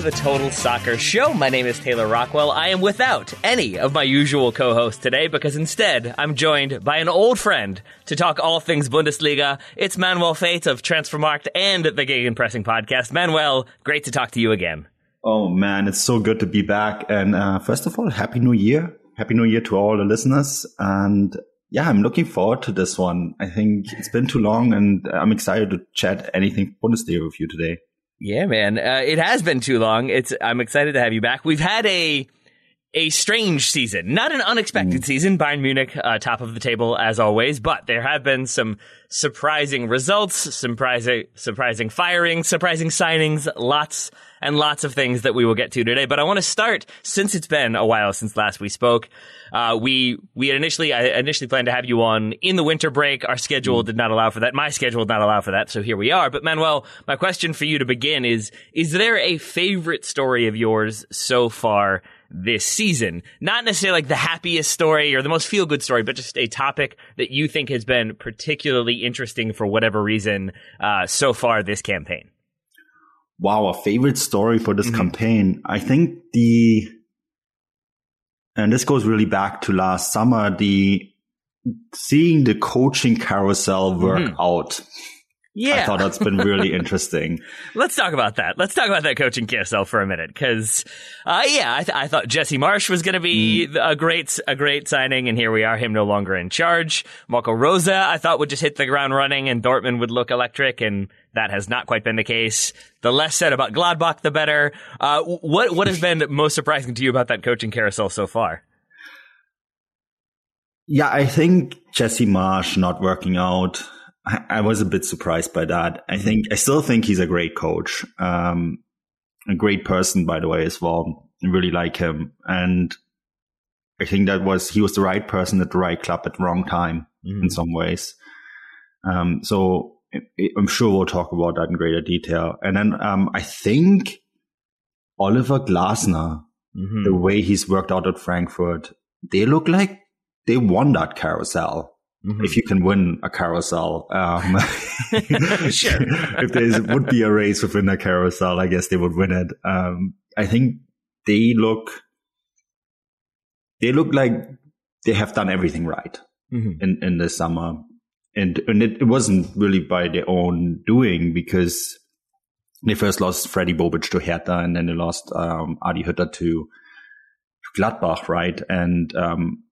To the Total Soccer Show. My name is Taylor Rockwell. I am without any of my usual co hosts today because instead I'm joined by an old friend to talk all things Bundesliga. It's Manuel Veth of Transfermarkt and the Gegenpressing podcast. Manuel, great to talk to you again. Oh man, it's so good to be back. And uh, first of all, happy new year. Happy new year to all the listeners. And yeah, I'm looking forward to this one. I think it's been too long and I'm excited to chat anything Bundesliga with you today. Yeah, man. Uh, it has been too long. It's I'm excited to have you back. We've had a a strange season, not an unexpected season. Bayern Munich, uh, top of the table as always, but there have been some surprising results, surprising, surprising firings, surprising signings, lots and lots of things that we will get to today. But I want to start since it's been a while since last we spoke. Uh, we we had initially I initially planned to have you on in the winter break. Our schedule did not allow for that. My schedule did not allow for that. So here we are. But Manuel, my question for you to begin is: Is there a favorite story of yours so far? this season. Not necessarily like the happiest story or the most feel good story, but just a topic that you think has been particularly interesting for whatever reason uh, so far this campaign. Wow, a favorite story for this campaign. I think the, and this goes really back to last summer, the seeing the coaching carousel work out. Yeah. I thought that's been really interesting. Let's talk about that. Let's talk about that coaching carousel for a minute, because uh, yeah, I, th- I thought Jesse Marsch was going to be a great a great signing, and here we are, him no longer in charge. Marco Rose, I thought would just hit the ground running, and Dortmund would look electric, and that has not quite been the case. The less said about Gladbach, the better. Uh, what what has been most surprising to you about that coaching carousel so far? Yeah, I think Jesse Marsch not working out. I, I was a bit surprised by that. I think I still think he's a great coach, um, a great person, by the way, as well. I really like him, and I think that was he was the right person at the right club at the wrong time in some ways. Um, so I'm sure we'll talk about that in greater detail. And then um, I think Oliver Glasner, Mm-hmm. the way he's worked out at Frankfurt, they look like they won that carousel. Mm-hmm. If you can win a carousel, um, Sure. if there would be a race within a carousel, I guess they would win it. Um, I think they look, they look like they have done everything right Mhm. in, in the summer. And, and it, it wasn't really by their own doing because they first lost Freddy Bobic to Hertha and then they lost um, Adi Hütter to Gladbach, right? And um,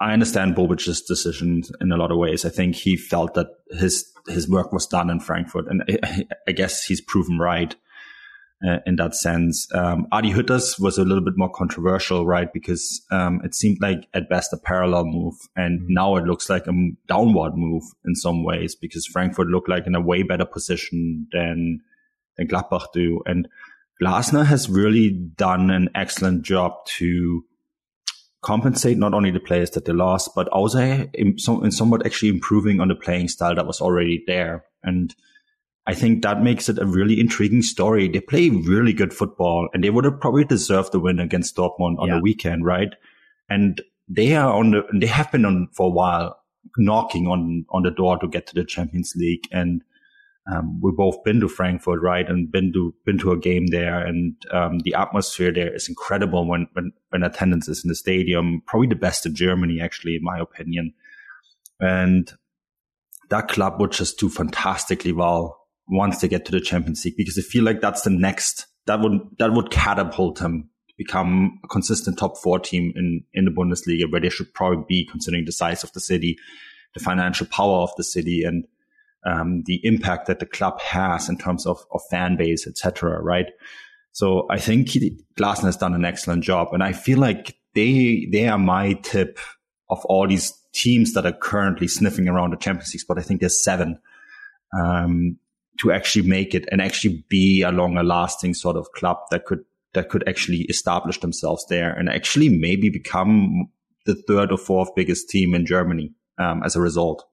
I understand Bobic's decision in a lot of ways. I think he felt that his his work was done in Frankfurt, and I, I guess he's proven right uh, in that sense. Um, Adi Hütter's was a little bit more controversial, right? Because um, it seemed like at best a parallel move, and now it looks like a downward move in some ways because Frankfurt looked like in a way better position than than Gladbach do, and Glasner has really done an excellent job to compensate not only the players that they lost, but also in, some, in somewhat actually improving on the playing style that was already there. And I think that makes it a really intriguing story. They play really good football and they would have probably deserved the win against Dortmund on yeah. the weekend, right? And they are on the, they have been on for a while knocking on, on the door to get to the Champions League. And um, we've both been to Frankfurt, right, and been to been to a game there, and um, the atmosphere there is incredible when, when when attendance is in the stadium. Probably the best in Germany, actually, in my opinion. And that club would just do fantastically well once they get to the Champions League because I feel like that's the next that would that would catapult them to become a consistent top four team in in the Bundesliga, where they should probably be considering the size of the city, the financial power of the city, and um, the impact that the club has in terms of, of fan base, etc. Right. So I think Glasner has done an excellent job, and I feel like they they are my tip of all these teams that are currently sniffing around the Champions League spot. I think there's seven um, to actually make it and actually be a longer lasting sort of club that could that could actually establish themselves there and actually maybe become the third or fourth biggest team in Germany um, as a result.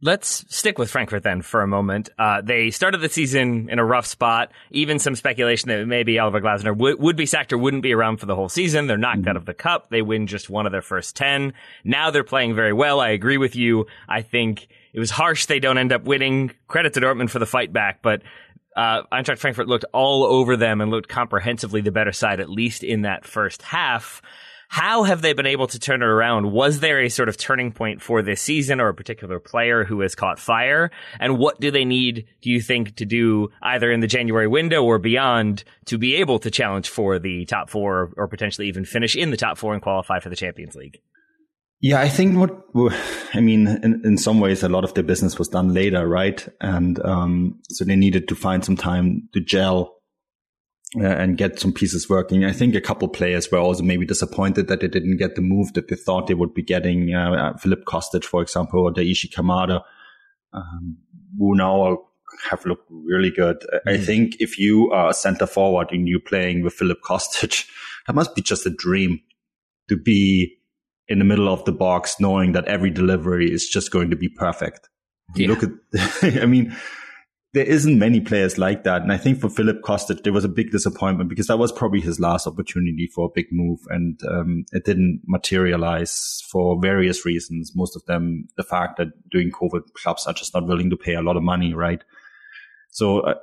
Let's stick with Frankfurt then for a moment. Uh, they started the season in a rough spot. Even some speculation that maybe Oliver Glasner would, would be sacked or wouldn't be around for the whole season. They're knocked mm-hmm. out of the cup. They win just one of their first 10. Now they're playing very well. I agree with you. I think it was harsh they don't end up winning. Credit to Dortmund for the fight back, but uh, Eintracht Frankfurt looked all over them and looked comprehensively the better side, at least in that first half. How have they been able to turn it around? Was there a sort of turning point for this season or a particular player who has caught fire? And what do they need, do you think, to do either in the January window or beyond to be able to challenge for the top four or potentially even finish in the top four and qualify for the Champions League? Yeah, I think what, I mean, in, in some ways, a lot of their business was done later, right? And um, so they needed to find some time to gel uh, and get some pieces working. I think a couple players were also maybe disappointed that they didn't get the move that they thought they would be getting. Uh, uh Filip Kostic, for example, or Daichi Kamada, um, who now have looked really good. Mm-hmm. I think if you are a center forward and you're playing with Filip Kostic, that must be just a dream to be in the middle of the box, knowing that every delivery is just going to be perfect. Yeah. Look at, I mean, there isn't many players like that. And I think for Filip Kostic, there was a big disappointment because that was probably his last opportunity for a big move. And um, it didn't materialize for various reasons. Most of them, the fact that during COVID, clubs are just not willing to pay a lot of money, right? So uh,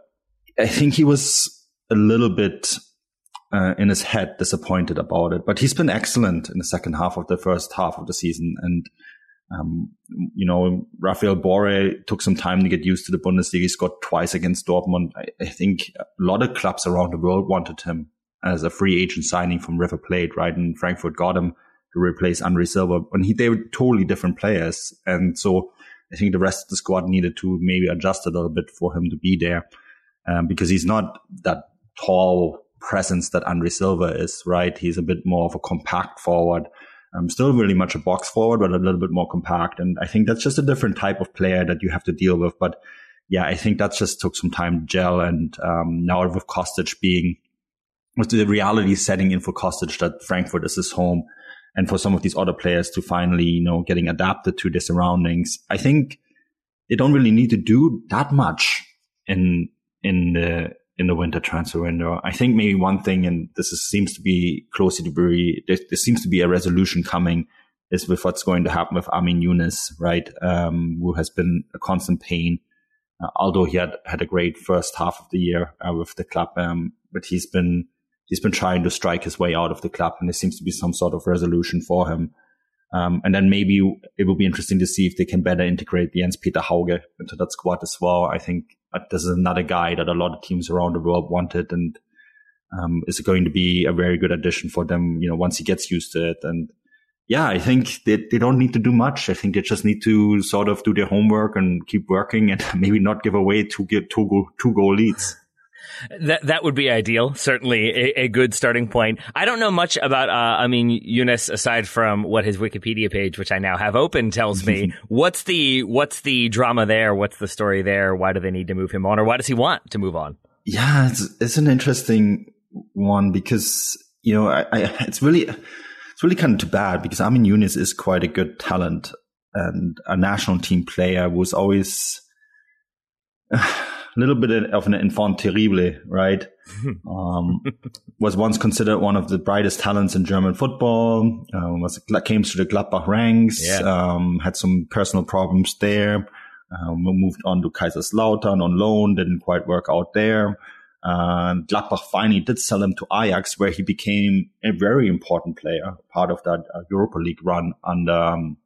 I think he was a little bit uh, in his head disappointed about it. But he's been excellent in the second half of the first half of the season. And um, you know, Rafael Borré took some time to get used to the Bundesliga. He scored twice against Dortmund. I, I, think a lot of clubs around the world wanted him as a free agent signing from River Plate, right? And Frankfurt got him to replace Andre Silva. And he, they were totally different players. And so I think the rest of the squad needed to maybe adjust a little bit for him to be there. Um, because he's not that tall presence that Andre Silva is, right? He's a bit more of a compact forward um, still really much a box forward, but a little bit more compact. And I think that's just a different type of player that you have to deal with. But yeah, I think that just took some time to gel. And um, now with Kostic being, with the reality setting in for Kostic that Frankfurt is his home, and for some of these other players to finally, you know, getting adapted to their surroundings, I think they don't really need to do that much in in the in the winter transfer window. I think maybe one thing, and this is, seems to be close to be, there, there, seems to be a resolution coming, is with what's going to happen with Amin Younes, right? Um, who has been a constant pain. Uh, although he had had a great first half of the year uh, with the club, um, but he's been he's been trying to strike his way out of the club, and there seems to be some sort of resolution for him. Um, and then maybe it will be interesting to see if they can better integrate Jens Peter Hauge into that squad as well. I think this is another guy that a lot of teams around the world wanted and um, is going to be a very good addition for them, you know, once he gets used to it. And yeah, I think they, they don't need to do much. I think they just need to sort of do their homework and keep working and maybe not give away two, two, goal, two goal leads. That that would be ideal. Certainly a, a, good starting point. I don't know much about. Uh, I mean, Younes aside from what his Wikipedia page, which I now have open, tells me. what's the what's the drama there? What's the story there? Why do they need to move him on, or why does he want to move on? Yeah, it's it's an interesting one because you know I, I it's really it's really kind of too bad because Amin Younes is quite a good talent and a national team player was always a little bit of an enfant terrible, right? um, was once considered one of the brightest talents in German football. Um, was came to the Gladbach ranks. Yeah. Um, had some personal problems there. Um, moved on to Kaiserslautern on loan. Didn't quite work out there. Uh, Gladbach finally did sell him to Ajax, where he became a very important player, part of that uh, Europa League run under um,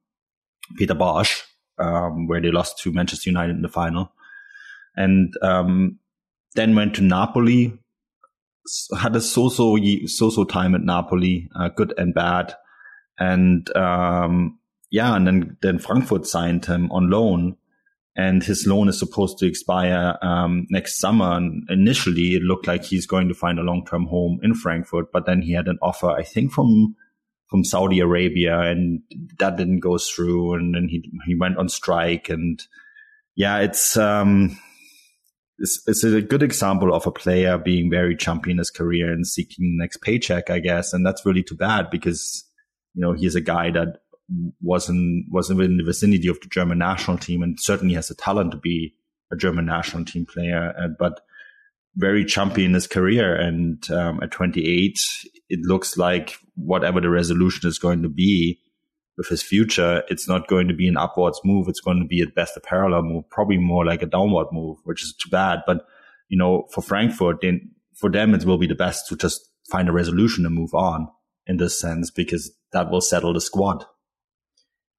Peter Bosz, um, where they lost to Manchester United in the final. And um, then went to Napoli, had a so-so, so-so time at Napoli, uh, good and bad. And um, yeah, and then, then Frankfurt signed him on loan and his loan is supposed to expire um, next summer. And initially, it looked like he's going to find a long term home in Frankfurt, but then he had an offer, I think, from from Saudi Arabia, and that didn't go through. And then he he went on strike, and yeah, it's um, it's, it's a good example of a player being very jumpy in his career and seeking next paycheck, I guess, and that's really too bad because you know he's a guy that wasn't wasn't in the vicinity of the German national team, and certainly has the talent to be a German national team player. Uh, but very chumpy in his career, and um, at 28, it looks like whatever the resolution is going to be with his future, it's not going to be an upwards move. It's going to be at best a parallel move, probably more like a downward move, which is too bad. But you know, for Frankfurt, they, for them, it will be the best to just find a resolution and move on in this sense because that will settle the squad.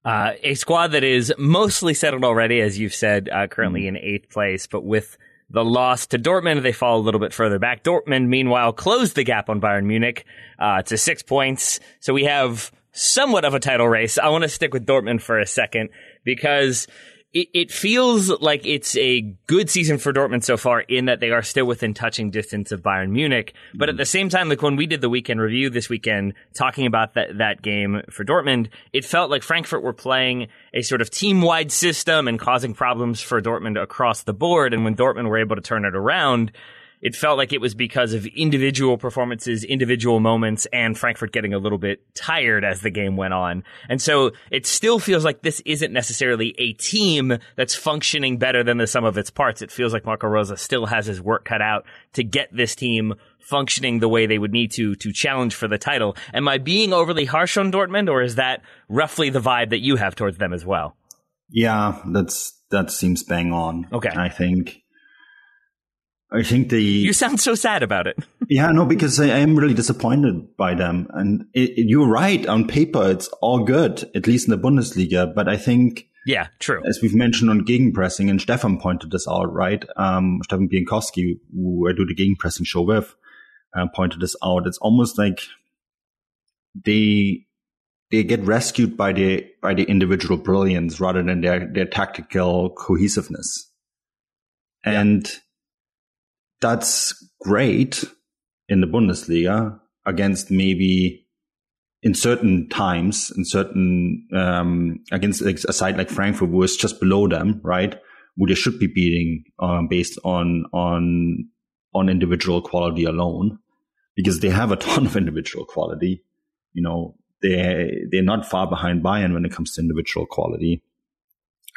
Uh, a squad that is mostly settled already, as you've said, uh, currently mm. in eighth place, but with the loss to Dortmund, they fall a little bit further back. Dortmund, meanwhile, closed the gap on Bayern Munich uh, to six points. So we have somewhat of a title race. I want to stick with Dortmund for a second because it, it feels like it's a good season for Dortmund so far in that they are still within touching distance of Bayern Munich. But at the same time, like when we did the weekend review this weekend, talking about that, that game for Dortmund, it felt like Frankfurt were playing a sort of team wide system and causing problems for Dortmund across the board. And when Dortmund were able to turn it around, it felt like it was because of individual performances, individual moments, and Frankfurt getting a little bit tired as the game went on. And so it still feels like this isn't necessarily a team that's functioning better than the sum of its parts. It feels like Marco Rose still has his work cut out to get this team functioning the way they would need to to challenge for the title. Am I being overly harsh on Dortmund, or is that roughly the vibe that you have towards them as well? Yeah, that's that seems bang on. Okay, I think I think the you sound so sad about it. yeah, no, because I, I, am really disappointed by them. And it, it, you're right on paper, it's all good, at least in the Bundesliga. But I think, yeah, true. As we've mentioned on gegenpressing, and Stefan pointed this out, right? Um, Stefan Bienkowski, who I do the gegenpressing show with, uh, pointed this out. It's almost like they they get rescued by the by the individual brilliance rather than their their tactical cohesiveness, and. Yeah that's great in the Bundesliga against maybe in certain times, in certain um, against a side like Frankfurt, who is just below them, right? Who they should be beating um, based on on on individual quality alone, because they have a ton of individual quality. You know, they they're not far behind Bayern when it comes to individual quality,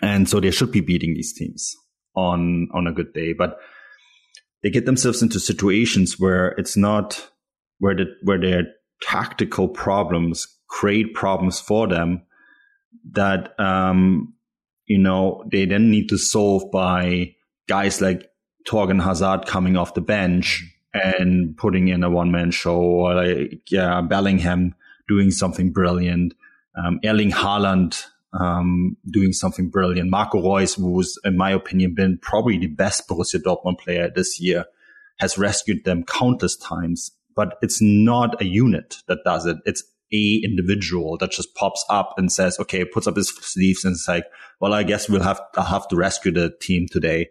and so they should be beating these teams on on a good day. But they get themselves into situations where it's not where the where their tactical problems create problems for them that um, you know they then need to solve by guys like Thorgan Hazard coming off the bench and putting in a one man show or like yeah, Bellingham doing something brilliant, um, Erling Haaland um, doing something brilliant. Marco Reus, who's, in my opinion, been probably the best Borussia Dortmund player this year, has rescued them countless times. But it's not a unit that does it. It's a individual that just pops up and says, okay, puts up his sleeves and it's like, well, I guess we'll have, I'll have to rescue the team today.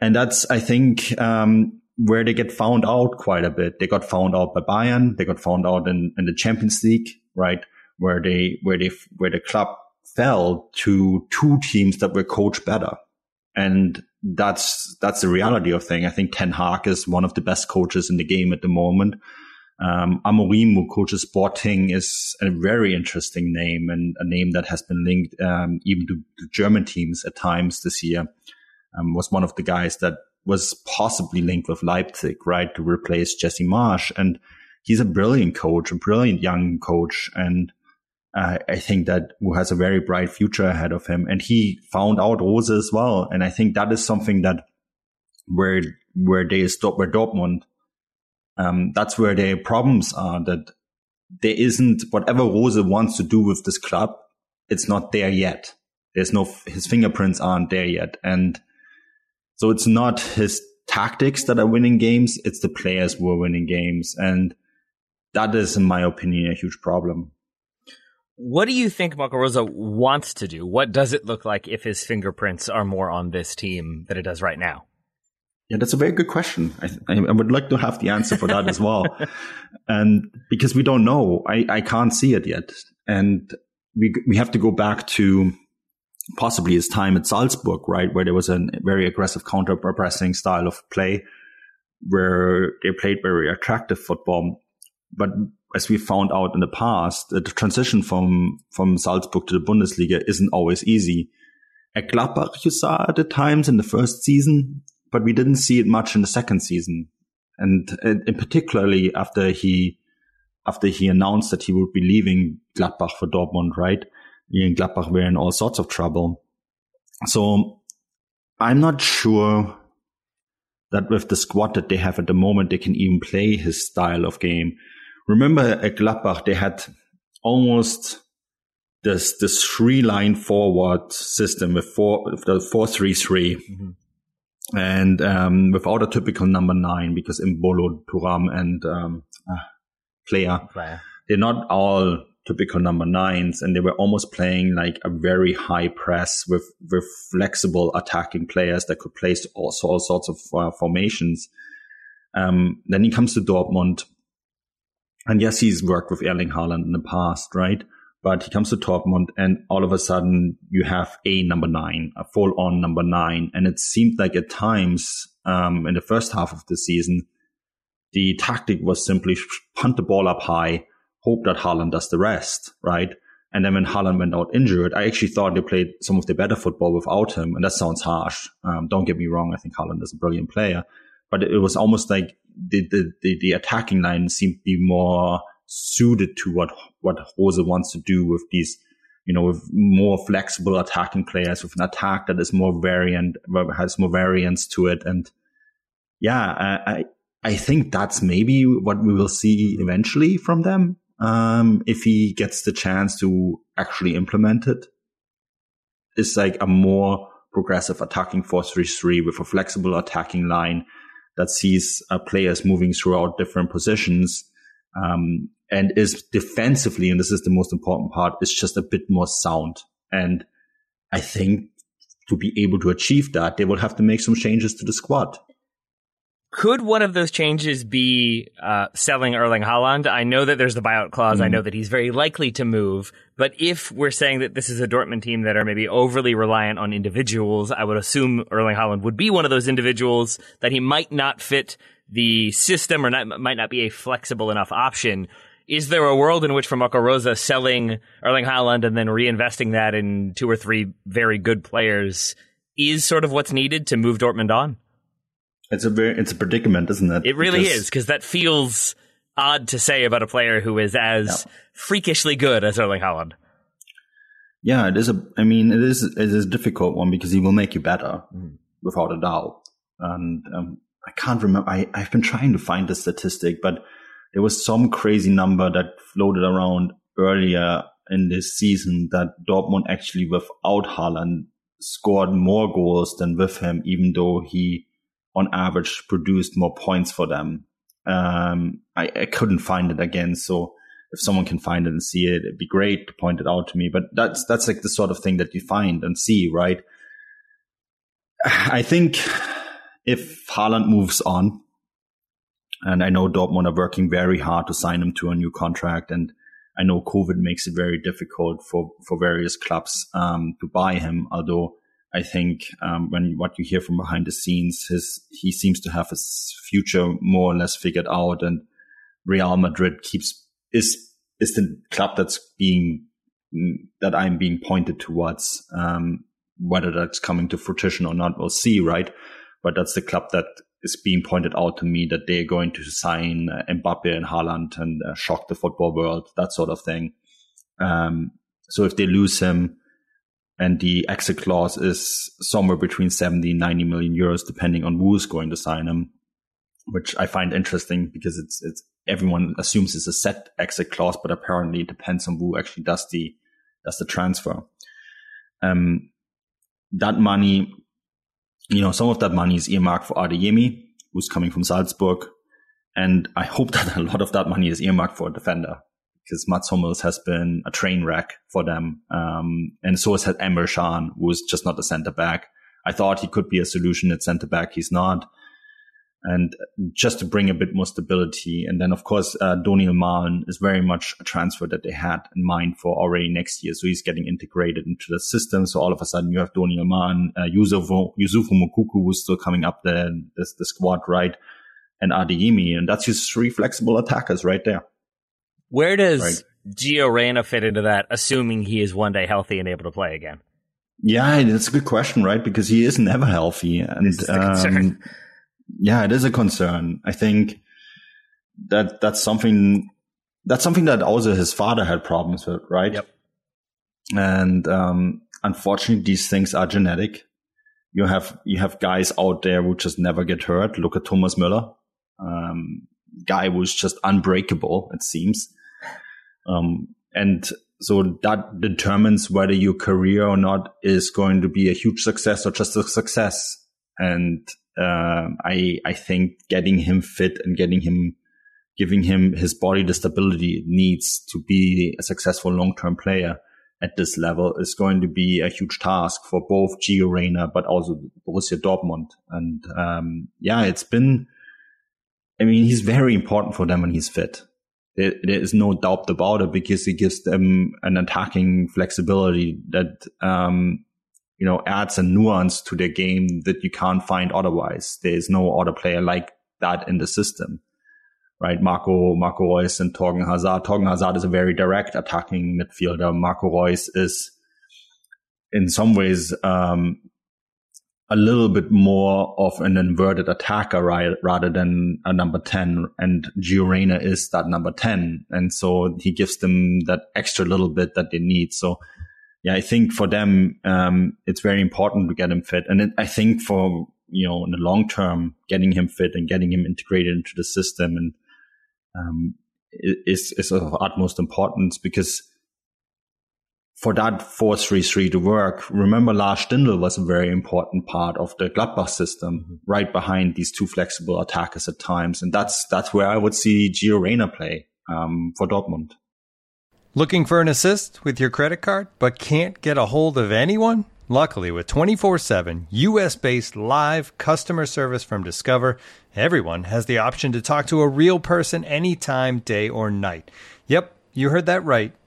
And that's, I think, um, where they get found out quite a bit. They got found out by Bayern. They got found out in, in the Champions League, right? Where they, where they, where the club fell to two teams that were coached better. And that's, that's the reality of thing. I think Ten Hag is one of the best coaches in the game at the moment. Um, Amorim, who coaches Sporting, is a very interesting name and a name that has been linked um, even to, to, German teams at times this year. Um, was one of the guys that was possibly linked with Leipzig, right, to replace Jesse Marsch. And he's a brilliant coach, a brilliant young coach. And uh, I think that who has a very bright future ahead of him. And he found out Rose as well. And I think that is something that where, where they stop, where Dortmund um, that's where their problems are that there isn't whatever Rose wants to do with this club. It's not there yet. There's no, his fingerprints aren't there yet. And so it's not his tactics that are winning games. It's the players who are winning games. And that is, in my opinion, a huge problem. What do you think Marco Rose wants to do? What does it look like if his fingerprints are more on this team than it does right now? Yeah, that's a very good question. I, I would like to have the answer for that as well. And because we don't know, I, I can't see it yet. And we, we have to go back to possibly his time at Salzburg, right? Where there was a very aggressive counter pressing style of play where they played very attractive football. But as we found out in the past, the transition from, from Salzburg to the Bundesliga isn't always easy. At Gladbach, you saw at the times in the first season, but we didn't see it much in the second season. And, and particularly after he, after he announced that he would be leaving Gladbach for Dortmund, right? In Gladbach were in all sorts of trouble. So I'm not sure that with the squad that they have at the moment, they can even play his style of game. Remember at Gladbach, they had almost this, this three line forward system with four, with the four, three, three. Mm-hmm and um, without a typical number nine because Embolo, Thuram, and um, uh, player, player, they're not all typical number nines, and they were almost playing like a very high press with with flexible attacking players that could play all, all sorts of uh, formations. Um, then he comes to Dortmund, and yes, he's worked with Erling Haaland in the past, right? but he comes to Dortmund and all of a sudden you have a number nine, a full on number nine. And it seemed like at times, um, in the first half of the season, the tactic was simply punt the ball up high, hope that Haaland does the rest, right? And then when Haaland went out injured, I actually thought they played some of the better football without him. And that sounds harsh. Um, don't get me wrong. I think Haaland is a brilliant player, but it was almost like the, the, the, the attacking line seemed to be more suited to what what Rose wants to do with these, you know, with more flexible attacking players, with an attack that is more variant, has more variance to it, and yeah, I I think that's maybe what we will see eventually from them um, if he gets the chance to actually implement it. It's like a more progressive attacking 4-3-3 with a flexible attacking line that sees uh, players moving throughout different positions um, and is defensively, and this is the most important part, is just a bit more sound. And I think to be able to achieve that, they will have to make some changes to the squad. Could one of those changes be uh, selling Erling Haaland? I know that there's the buyout clause. Mm. I know that he's very likely to move. But if we're saying that this is a Dortmund team that are maybe overly reliant on individuals, I would assume Erling Haaland would be one of those individuals that he might not fit the system or not, might not be a flexible enough option. Is there a world in which for Marco Rose selling Erling Haaland and then reinvesting that in two or three very good players is sort of what's needed to move Dortmund on? It's a very, it's a predicament, isn't it? It really because, is because that feels odd to say about a player who is as freakishly good as Erling Haaland. Yeah, it is a. I mean, it is it is a difficult one because he will make you better, mm. without a doubt. And um, I can't remember. I, I've been trying to find the statistic, but there was some crazy number that floated around earlier in this season that Dortmund actually without Haaland scored more goals than with him, even though he on average produced more points for them. Um, I, I couldn't find it again. So if someone can find it and see it, it'd be great to point it out to me. But that's, that's like the sort of thing that you find and see, right? I think if Haaland moves on, and I know Dortmund are working very hard to sign him to a new contract, and I know COVID makes it very difficult for for various clubs um, to buy him. Although I think um, when what you hear from behind the scenes, his he seems to have his future more or less figured out, and Real Madrid keeps is is the club that's being that I'm being pointed towards. Um, whether that's coming to fruition or not, we'll see, right? But that's the club that is being pointed out to me that they're going to sign uh, Mbappe and Haaland and uh, shock the football world, that sort of thing. Um, so if they lose him and the exit clause is somewhere between 70 and 90 million euros, depending on who's going to sign him, which I find interesting because it's, it's, everyone assumes it's a set exit clause, but apparently it depends on who actually does the, does the transfer. Um, that money, you know, some of that money is earmarked for Adeyemi, who's coming from Salzburg. And I hope that a lot of that money is earmarked for a defender because Mats Hummels has been a train wreck for them. Um, and so has Emre Can, who's just not a center back. I thought he could be a solution at center back. He's not and just to bring a bit more stability. And then, of course, uh, Donyell Malen is very much a transfer that they had in mind for already next year. So he's getting integrated into the system. So all of a sudden you have Donyell Malen, uh, Youssoufa, Moukoko, who's still coming up the, the, the squad, right? And Adeyemi. And that's just three flexible attackers right there. Where does right. Gio Reyna fit into that, assuming he is one day healthy and able to play again? Yeah, that's a good question, right? Because he is never healthy. And, um, yeah, it is a concern. I think that that's something that's something that also his father had problems with, right? Yep. And um, unfortunately, these things are genetic. You have you have guys out there who just never get hurt. Look at Thomas Müller, um, guy who's just unbreakable. It seems, um, and so that determines whether your career or not is going to be a huge success or just a success. And uh, I I think getting him fit and getting him giving him his body the stability it needs to be a successful long term player at this level is going to be a huge task for both Gio Reyna but also Borussia Dortmund. And um, yeah, it's been. I mean, he's very important for them when he's fit. There, there is no doubt about it because it gives them an attacking flexibility that um, you know, adds a nuance to their game that you can't find otherwise. There's no other player like that in the system, right? Marco, Marco Reus and Thorgan Hazard. Thorgan Hazard is a very direct attacking midfielder. Marco Reus is in some ways, um, a little bit more of an inverted attacker, right? Rather than a number 10. And Gio Reyna is that number 10. And so he gives them that extra little bit that they need. So, yeah, I think for them, um, it's very important to get him fit. And it, I think for, you know, in the long term, getting him fit and getting him integrated into the system and, um, is, is of utmost importance because for that 4-3-3 to work, remember Lars Stindl was a very important part of the Gladbach system, mm-hmm. right behind these two flexible attackers at times. And that's, that's where I would see Gio Reyna play, um, for Dortmund. Looking for an assist with your credit card, but can't get a hold of anyone? Luckily, with 24 7 US based live customer service from Discover, everyone has the option to talk to a real person anytime, day or night. Yep, you heard that right.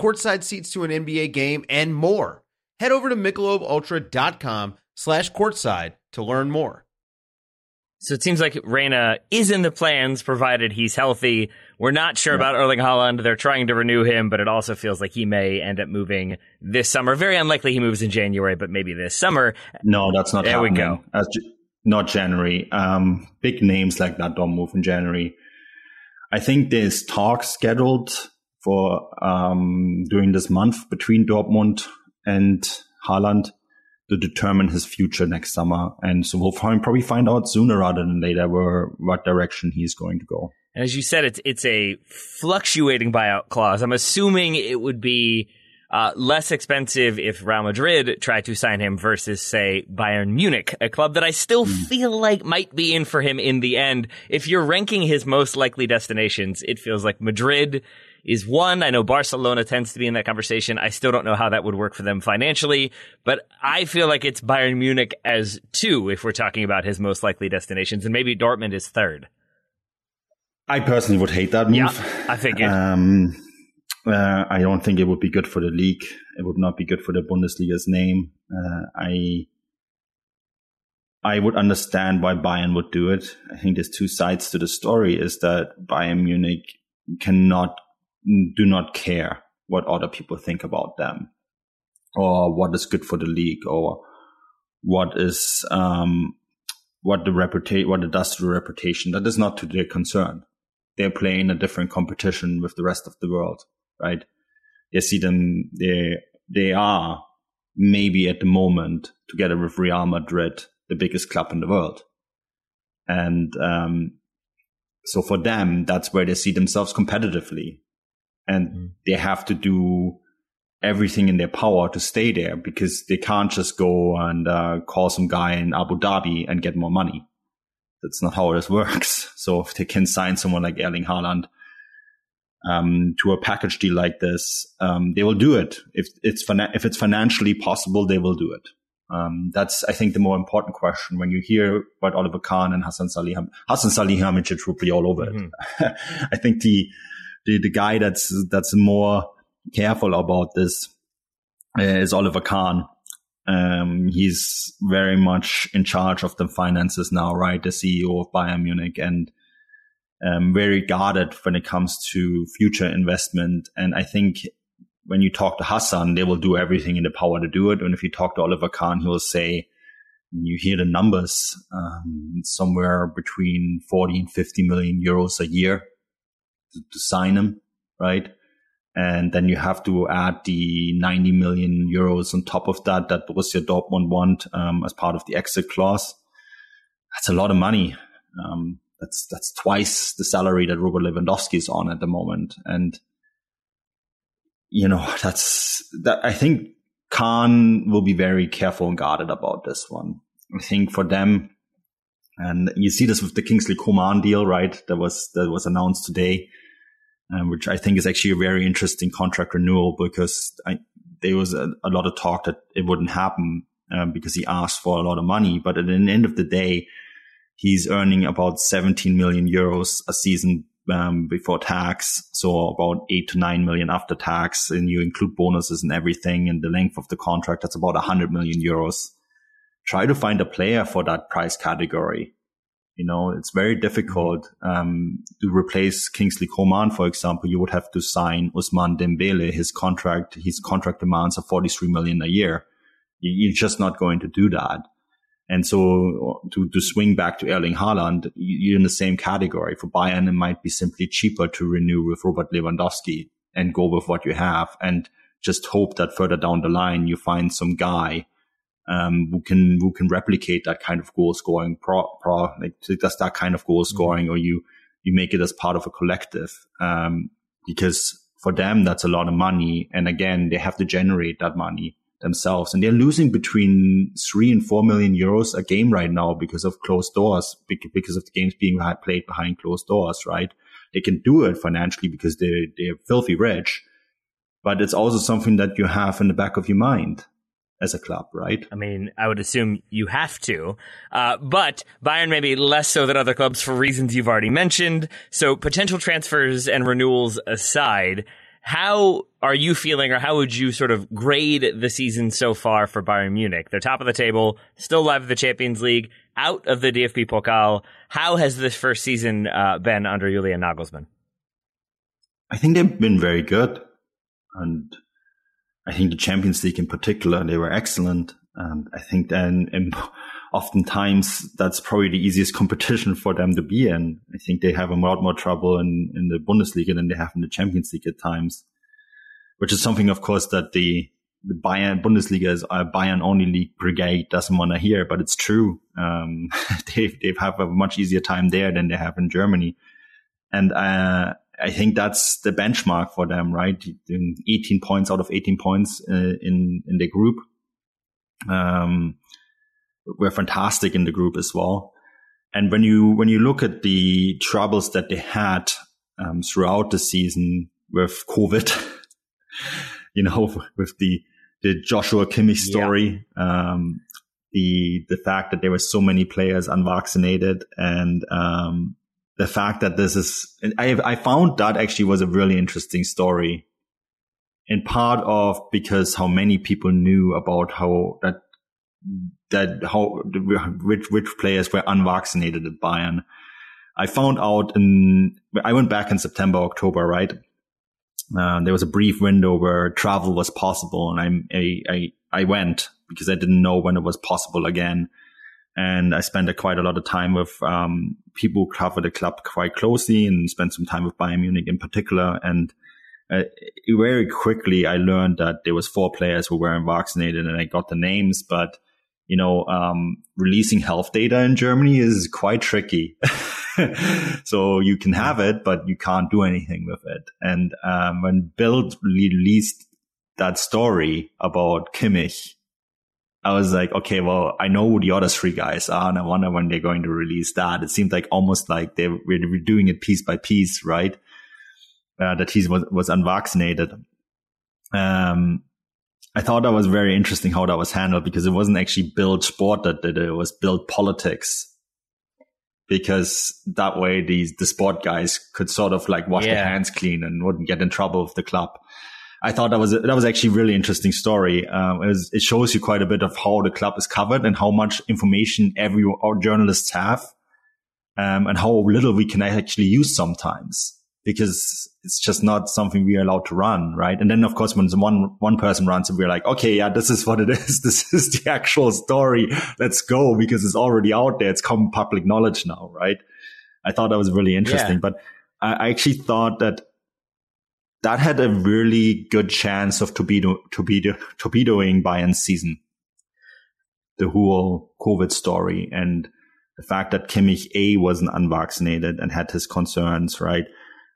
courtside seats to an NBA game, and more. Head over to michelobultra.com slash courtside to learn more. So it seems like Reyna is in the plans provided he's healthy. We're not sure about Erling Haaland. They're trying to renew him, but it also feels like he may end up moving this summer. Very unlikely he moves in January, but maybe this summer. No, that's not there happening. we go. As not January. Um, big names like that don't move in January. I think there's talks scheduled for um, during this month between Dortmund and Haaland to determine his future next summer. And so we'll probably find out sooner rather than later where what direction he's going to go. And as you said, it's it's a fluctuating buyout clause. I'm assuming it would be uh, less expensive if Real Madrid tried to sign him versus, say, Bayern Munich, a club that I still mm. feel like might be in for him in the end. If you're ranking his most likely destinations, it feels like Madrid is one. I know Barcelona tends to be in that conversation. I still don't know how that would work for them financially, but I feel like it's Bayern Munich as two if we're talking about his most likely destinations, and maybe Dortmund is third. I personally would hate that move. Yeah, I figured. Um, uh, I don't think it would be good for the league. It would not be good for the Bundesliga's name. Uh, I I would understand why Bayern would do it. I think there's two sides to the story is that Bayern Munich cannot, do not care what other people think about them or what is good for the league or what is, um, what the reputation, what it does to the reputation. That is not to their concern. They're playing a different competition with the rest of the world, right? They see them, they, they are maybe at the moment together with Real Madrid the biggest club in the world. And um, so for them, that's where they see themselves competitively. And mm. they have to do everything in their power to stay there because they can't just go and uh, call some guy in Abu Dhabi and get more money. That's not how this works. So if they can sign someone like Erling Haaland um, to a package deal like this, um, they will do it. If it's if it's financially possible, they will do it. Um, that's, I think, the more important question when you hear about Oliver Kahn and Hassan Saliham. Hassan Salihamidzic will be all over mm-hmm. it. I think the, the, the guy that's, that's more careful about this uh, is Oliver Kahn. Um, he's very much in charge of the finances now, right? The CEO of Bayern Munich and, um, very guarded when it comes to future investment. And I think when you talk to Hassan, they will do everything in the power to do it. And if you talk to Oliver Kahn, he will say, you hear the numbers, um, somewhere between 40 and 50 million euros a year to, to sign him, right? And then you have to add the 90 million euros on top of that, that Borussia Dortmund want, um, as part of the exit clause. That's a lot of money. Um, that's, that's twice the salary that Robert Lewandowski is on at the moment. And, you know, that's that. I think Kahn will be very careful and guarded about this one. I think for them, and you see this with the Kingsley Coman deal, right? That was that was announced today, um, which I think is actually a very interesting contract renewal because I, there was a, a, lot of talk that it wouldn't happen um, because he asked for a lot of money. But at the end of the day, he's earning about 17 million euros a season um, before tax. So about eight to nine million after tax. And you include bonuses and everything and the length of the contract. That's about hundred million euros. Try to find a player for that price category. You know, it's very difficult, um, to replace Kingsley Coman, for example. You would have to sign Ousmane Dembele. His contract, his contract demands are 43 million a year. You're just not going to do that. And so to, to swing back to Erling Haaland, you're in the same category. For Bayern, it might be simply cheaper to renew with Robert Lewandowski and go with what you have and just hope that further down the line you find some guy um, who can who can replicate that kind of goal scoring pro, pro like that kind of goal mm-hmm. scoring, or you you make it as part of a collective. Um, because for them that's a lot of money, and again they have to generate that money themselves. And they're losing between three and four million euros a game right now because of closed doors, because of the games being played behind closed doors, right? They can do it financially because they're, they're filthy rich, but it's also something that you have in the back of your mind as a club, right? I mean, I would assume you have to, uh, but Bayern maybe less so than other clubs for reasons you've already mentioned. So potential transfers and renewals aside, how are you feeling, or how would you sort of grade the season so far for Bayern Munich? They're top of the table, still live in the Champions League, out of the DFB Pokal. How has this first season uh, been under Julian Nagelsmann? I think they've been very good, and I think the Champions League in particular they were excellent. And I think then, and oftentimes that's probably the easiest competition for them to be in. I think they have a lot more trouble in, in the Bundesliga than they have in the Champions League at times, which is something, of course, that the, the Bayern Bundesliga is a Bayern only league brigade doesn't want to hear, but it's true. Um, they, they have a much easier time there than they have in Germany. And, uh, I think that's the benchmark for them, right? 18 points out of 18 points uh, in, in the group. Um, were fantastic in the group as well. And when you when you look at the troubles that they had um, throughout the season with COVID. you know, with the the Joshua Kimmich story, yeah. um, the the fact that there were so many players unvaccinated, and um, the fact that this is, I I found that actually was a really interesting story. In part of because how many people knew about how that that how which which players were unvaccinated at Bayern. I found out in I went back in September October right uh, there was a brief window where travel was possible, and I, I I went because I didn't know when it was possible again. And I spent a, quite a lot of time with um, people who cover the club quite closely, and spent some time with Bayern Munich in particular. And uh, very quickly, I learned that there was four players who weren't vaccinated, and I got the names. But you know, um, releasing health data in Germany is quite tricky. so you can have it, but you can't do anything with it. And um, when Bild released that story about Kimmich, I was like, okay, well, I know who the other three guys are, and I wonder when they're going to release that. It seemed like almost like they were doing it piece by piece, right? Uh, that he was, was unvaccinated. Um, I thought that was very interesting how that was handled because it wasn't actually Bild Sport that did it. It was Bild Politics because that way these the sport guys could sort of like wash yeah. their hands clean and wouldn't get in trouble with the club. I thought that was a, that was actually a really interesting story. Um, it, was, it, shows you quite a bit of how the club is covered and how much information every journalists have, um, and how little we can actually use sometimes because it's just not something we are allowed to run, right? And then of course when one one person runs it, we're like, okay, yeah, this is what it is. This is the actual story. Let's go because it's already out there. It's common public knowledge now, right? I thought that was really interesting, yeah. but I actually thought that that had a really good chance of torpedo, torpedo, torpedoing Bayern's season. The whole COVID story and the fact that Kimmich A wasn't unvaccinated and had his concerns, right?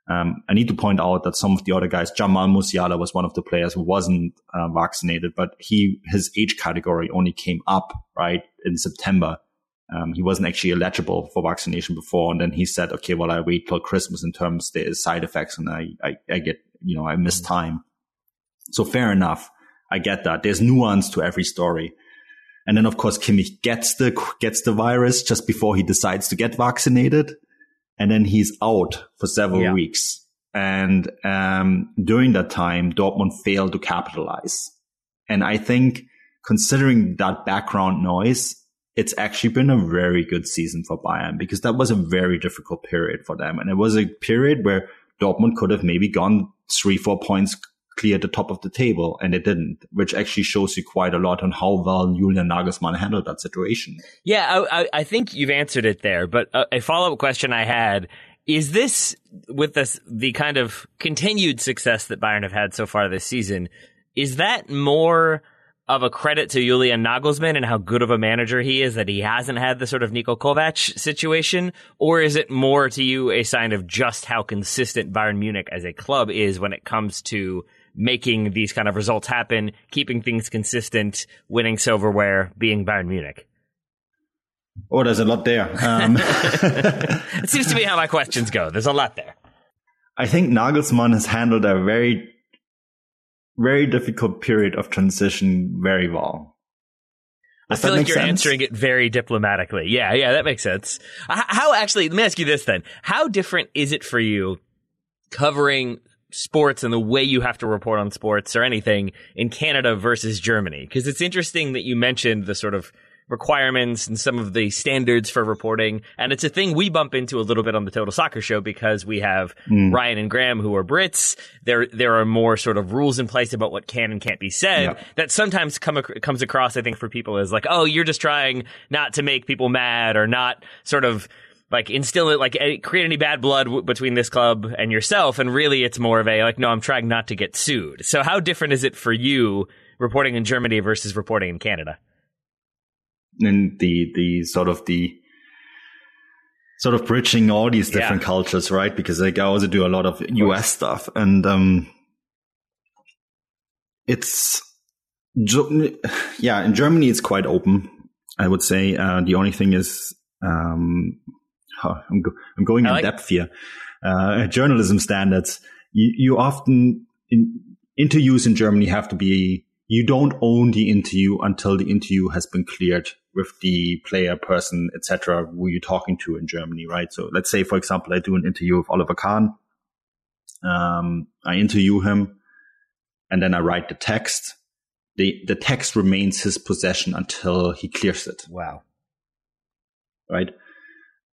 Um, I need to point out that some of the other guys, Jamal Musiala was one of the players who wasn't uh, vaccinated, but he his age category only came up right in September. Um, he wasn't actually eligible for vaccination before, and then he said, "Okay, well, I wait till Christmas in terms there is side effects, and I, I, I get you know I miss mm-hmm. time." So fair enough, I get that. There's nuance to every story. And then, of course, Kimmich gets the gets the virus just before he decides to get vaccinated and then he's out for several yeah. weeks. And um, during that time, Dortmund failed to capitalize. And I think considering that background noise, it's actually been a very good season for Bayern because that was a very difficult period for them. And it was a period where Dortmund could have maybe gone three, four points clear at the top of the table, and it didn't, which actually shows you quite a lot on how well Julian Nagelsmann handled that situation. Yeah, I, I think you've answered it there, but a, a follow up question I had is this with this the kind of continued success that Bayern have had so far this season? Is that more of a credit to Julian Nagelsmann and how good of a manager he is that he hasn't had the sort of Niko Kovac situation? Or is it more to you a sign of just how consistent Bayern Munich as a club is when it comes to making these kind of results happen, keeping things consistent, winning silverware, being Bayern Munich? Oh, there's a lot there. Um, it seems to be how my questions go. There's a lot there. I think Nagelsmann has handled a very, very difficult period of transition very well. Does I feel like you're sense? answering it very diplomatically. Yeah, yeah, that makes sense. How actually, let me ask you this then. How different is it for you covering sports and the way you have to report on sports or anything in Canada versus Germany? Because it's interesting that you mentioned the sort of requirements and some of the standards for reporting. And it's a thing we bump into a little bit on the Total Soccer Show because we have mm. Ryan and Graham who are Brits. There, there are more sort of rules in place about what can and can't be said yeah. that sometimes come, comes across, I think, for people as like, oh, you're just trying not to make people mad or not sort of like instill it, like eh, create any bad blood w- between this club and yourself. And really, it's more of a like, no, I'm trying not to get sued. So how different is it for you reporting in Germany versus reporting in Canada? And the the sort of the sort of bridging all these different yeah. cultures, right? Because like I also do a lot of US stuff, and um, it's yeah, in Germany it's quite open. I would say uh, the only thing is um, I'm, go, I'm going in like depth here. Uh, journalism standards you, you often in, interviews in Germany have to be you don't own the interview until the interview has been cleared with the player, person, etc., who you're talking to in Germany, right? So let's say, for example, I do an interview with Oliver Kahn. Um, I interview him, and then I write the text. the The text remains his possession until he clears it. Wow. Right.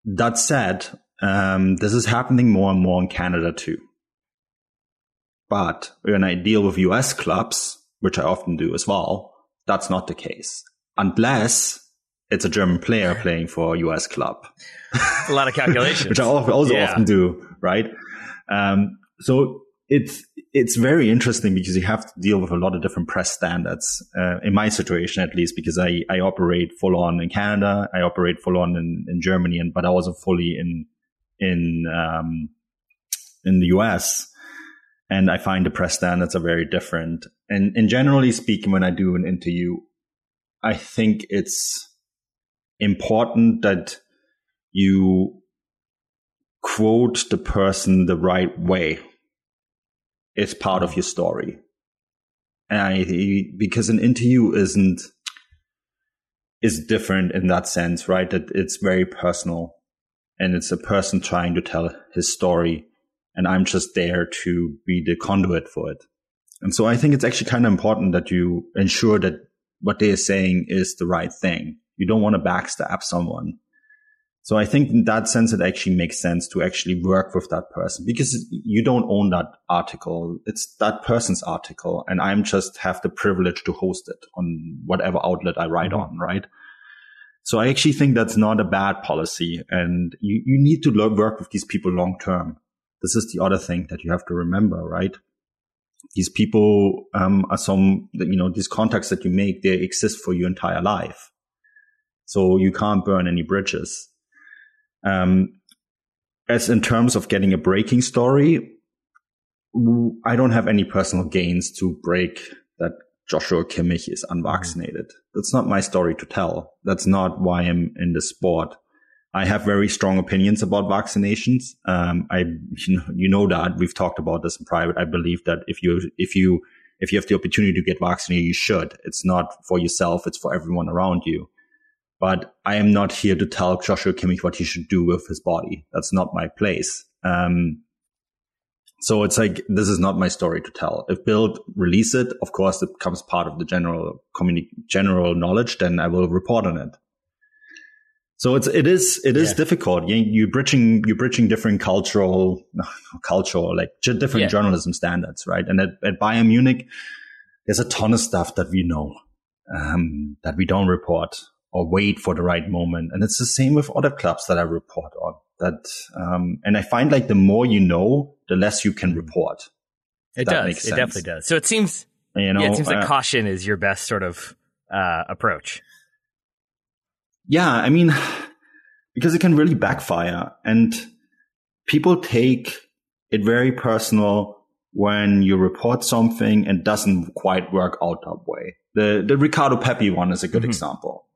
That said, um, this is happening more and more in Canada too. But when I deal with US clubs, which I often do as well, that's not the case. Unless it's a German player playing for a US club. a lot of calculations. which I also yeah. often do, right? Um, so it's it's very interesting because you have to deal with a lot of different press standards. Uh, in my situation, at least, because I, I operate full on in Canada, I operate full on in, in Germany, and but I also fully in in um, in the US. And I find the press standards are very different. And, and generally speaking, when I do an interview, I think it's important that you quote the person the right way. It's part of your story. And I, because an interview isn't, is different in that sense, right? That it's very personal and it's a person trying to tell his story and I'm just there to be the conduit for it. And so I think it's actually kind of important that you ensure that what they are saying is the right thing. You don't want to backstab someone. So I think in that sense, it actually makes sense to actually work with that person because you don't own that article. It's that person's article and I'm just have the privilege to host it on whatever outlet I write mm-hmm. on, right? So I actually think that's not a bad policy and you, you need to work with these people long term. This is the other thing that you have to remember, right? These people um, are some, you know, these contacts that you make, they exist for your entire life. So you can't burn any bridges. Um, as in terms of getting a breaking story, I don't have any personal gains to break that Joshua Kimmich is unvaccinated. That's not my story to tell. That's not why I'm in the sport. I have very strong opinions about vaccinations. Um, I, you know, you know that we've talked about this in private. I believe that if you, if you, if you have the opportunity to get vaccinated, you should. It's not for yourself. It's for everyone around you. But I am not here to tell Joshua Kimmich what he should do with his body. That's not my place. Um, so it's like, this is not my story to tell. If Bild release it, of course, it becomes part of the general communi- general knowledge, then I will report on it. So it's it is it is yeah. difficult. You, you're bridging you're bridging different cultural cultural like different yeah. journalism standards, right? And at, at Bayern Munich, there's a ton of stuff that we know um, that we don't report or wait for the right moment, and it's the same with other clubs that I report on. That um, and I find like the more you know, the less you can report. It does. It definitely does. So it seems you know, yeah, it seems like uh, caution is your best sort of uh, approach yeah, I mean, because it can really backfire and people take it very personal when you report something and doesn't quite work out that way. The, the Ricardo Pepi one is a good mm-hmm. example.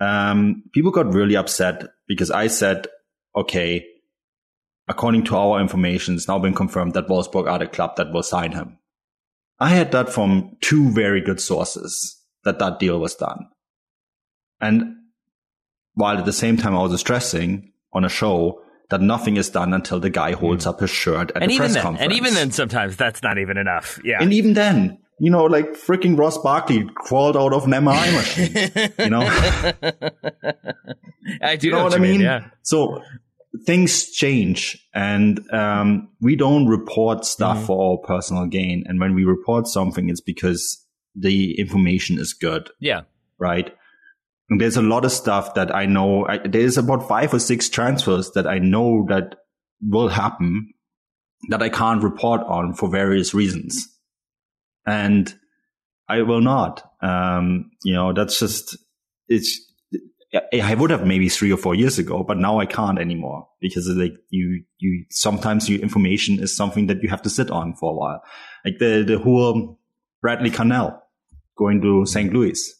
Um, people got really upset because I said, okay, according to our information, it's now been confirmed that Wolfsburg are the club that will sign him. I had that from two very good sources that that deal was done. And while at the same time I was stressing on a show that nothing is done until the guy holds mm. up his shirt at and the press then, conference. And even then, sometimes that's not even enough. Yeah. And even then, you know, like freaking Ross Barkley crawled out of an MRI machine. you know, I do you know, know what, I mean. mean? Yeah. So things change, and um, we don't report stuff mm for our personal gain. And when we report something, it's because the information is good. Yeah. Right. And there's a lot of stuff that I know. I, there's about five or six transfers that I know that will happen that I can't report on for various reasons. And I will not. Um, you know, that's just, it's, I would have maybe three or four years ago, but now I can't anymore because like you, you, sometimes your information is something that you have to sit on for a while. Like the, the whole Bradley Carnell going to St. Louis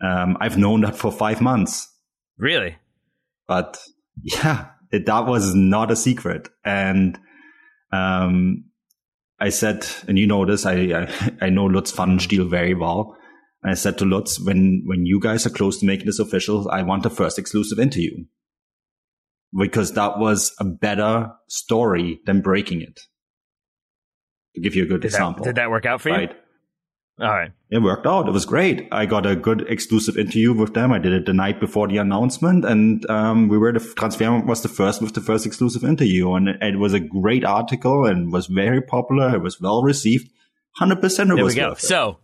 um, I've known that for five months. Really? But yeah, it, that was not a secret. And Um, I said, and you know this, I, I, I know Lutz Pfannenstiel very well. I said to Lutz, when, when you guys are close to making this official, I want the first exclusive interview because that was a better story than breaking it. To give you a good did example. That, did that work out for you? right? All right. It worked out. It was great. I got a good exclusive interview with them. I did it the night before the announcement and, um, we were the transfer was the first with the first exclusive interview and it, it was a great article and was very popular. It was well received. 100% it there was we go. it.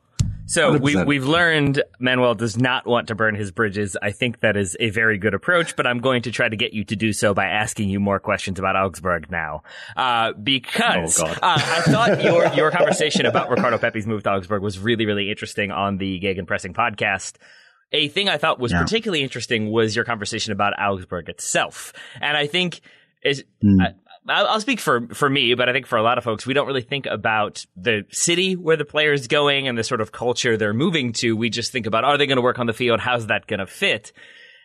So, so we, 100%. we've learned Manuel does not want to burn his bridges. I think that is a very good approach, but I'm going to try to get you to do so by asking you more questions about Augsburg now. Uh, because Oh, uh, I thought your, your conversation about Ricardo Pepi's move to Augsburg was really, really interesting on the Gegenpressing podcast. A thing I thought was Yeah. particularly interesting was your conversation about Augsburg itself. And I think is Hmm. I'll speak for for me, but I think for a lot of folks, we don't really think about the city where the player is going and the sort of culture they're moving to. We just think about are they going to work on the field? How's that going to fit?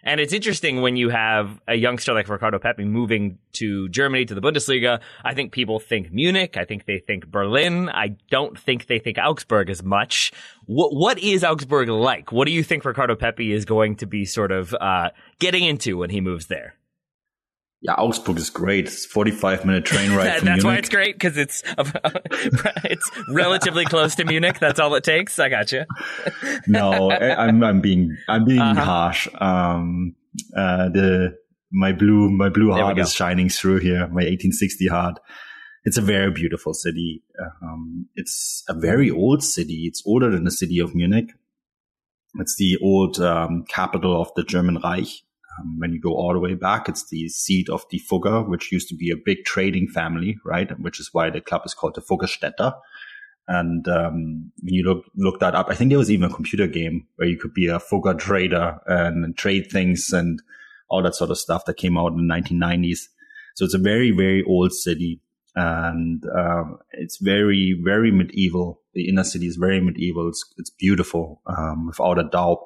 And it's interesting when you have a youngster like Ricardo Pepi moving to Germany to the Bundesliga. I think people think Munich. I think they think Berlin. I don't think they think Augsburg as much. What what is Augsburg like? What do you think Ricardo Pepi is going to be sort of uh, getting into when he moves there? Yeah, Augsburg is great. It's 45 minute train ride That- that's why it's great because it's it's relatively close to Munich. That's all it takes. I got you. no, I, I'm I'm being I'm being Uh-huh. harsh. Um, uh, the my blue my blue heart is shining through here. My 1860 heart. It's a very beautiful city. Um, it's a very old city. It's older than the city of Munich. It's the old um, capital of the German Reich. Um, when you go all the way back, it's the seat of the Fugger, which used to be a big trading family, right? Which is why the club is called the Fuggerstädter. And um, when you look look that up, I think there was even a computer game where you could be a Fugger trader and trade things and all that sort of stuff that came out in the 1990s. So it's a very very old city, and um, it's very very medieval. The inner city is very medieval. It's, it's beautiful, um, without a doubt.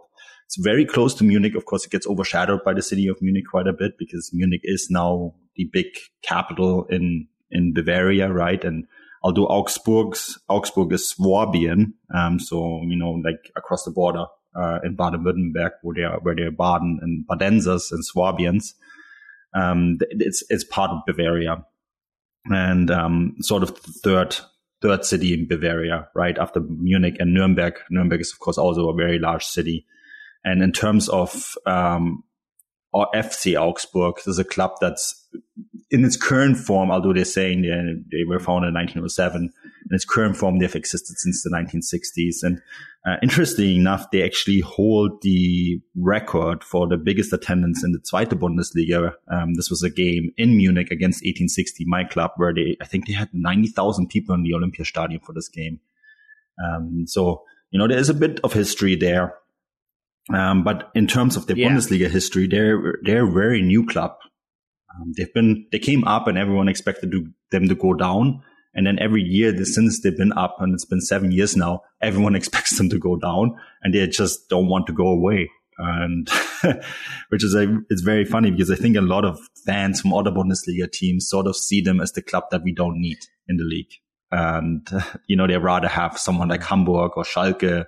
It's very close to Munich. Of course, it gets overshadowed by the city of Munich quite a bit because Munich is now the big capital in in Bavaria, right? And although Augsburg's Augsburg is Swabian, um, so you know, like across the border uh, in Baden-Württemberg, where they are where they're Baden and Badensers and Swabians, um, it's it's part of Bavaria, and um, sort of the third third city in Bavaria, right after Munich and Nuremberg. Nuremberg is of course also a very large city, and in terms of um, or FC Augsburg, this is a club that's in its current form, although they're saying they, they were founded in 1907, in its current form, they've existed since the 1960s. And uh, interestingly enough, they actually hold the record for the biggest attendance in the Zweite Bundesliga. Um, this was a game in Munich against 1860, my club, where they, I think they had 90,000 people in the Olympiastadion for this game. Um, so, you know, there is a bit of history there. Um, but in terms of the Yeah. Bundesliga history, they're they're a very new club. Um, they've been they came up and everyone expected to, them to go down, and then every year since they've been up, and it's been seven years now, everyone expects them to go down, and they just don't want to go away. And which is a it's very funny because I think a lot of fans from other Bundesliga teams sort of see them as the club that we don't need in the league, and you know they rather have someone like Hamburg or Schalke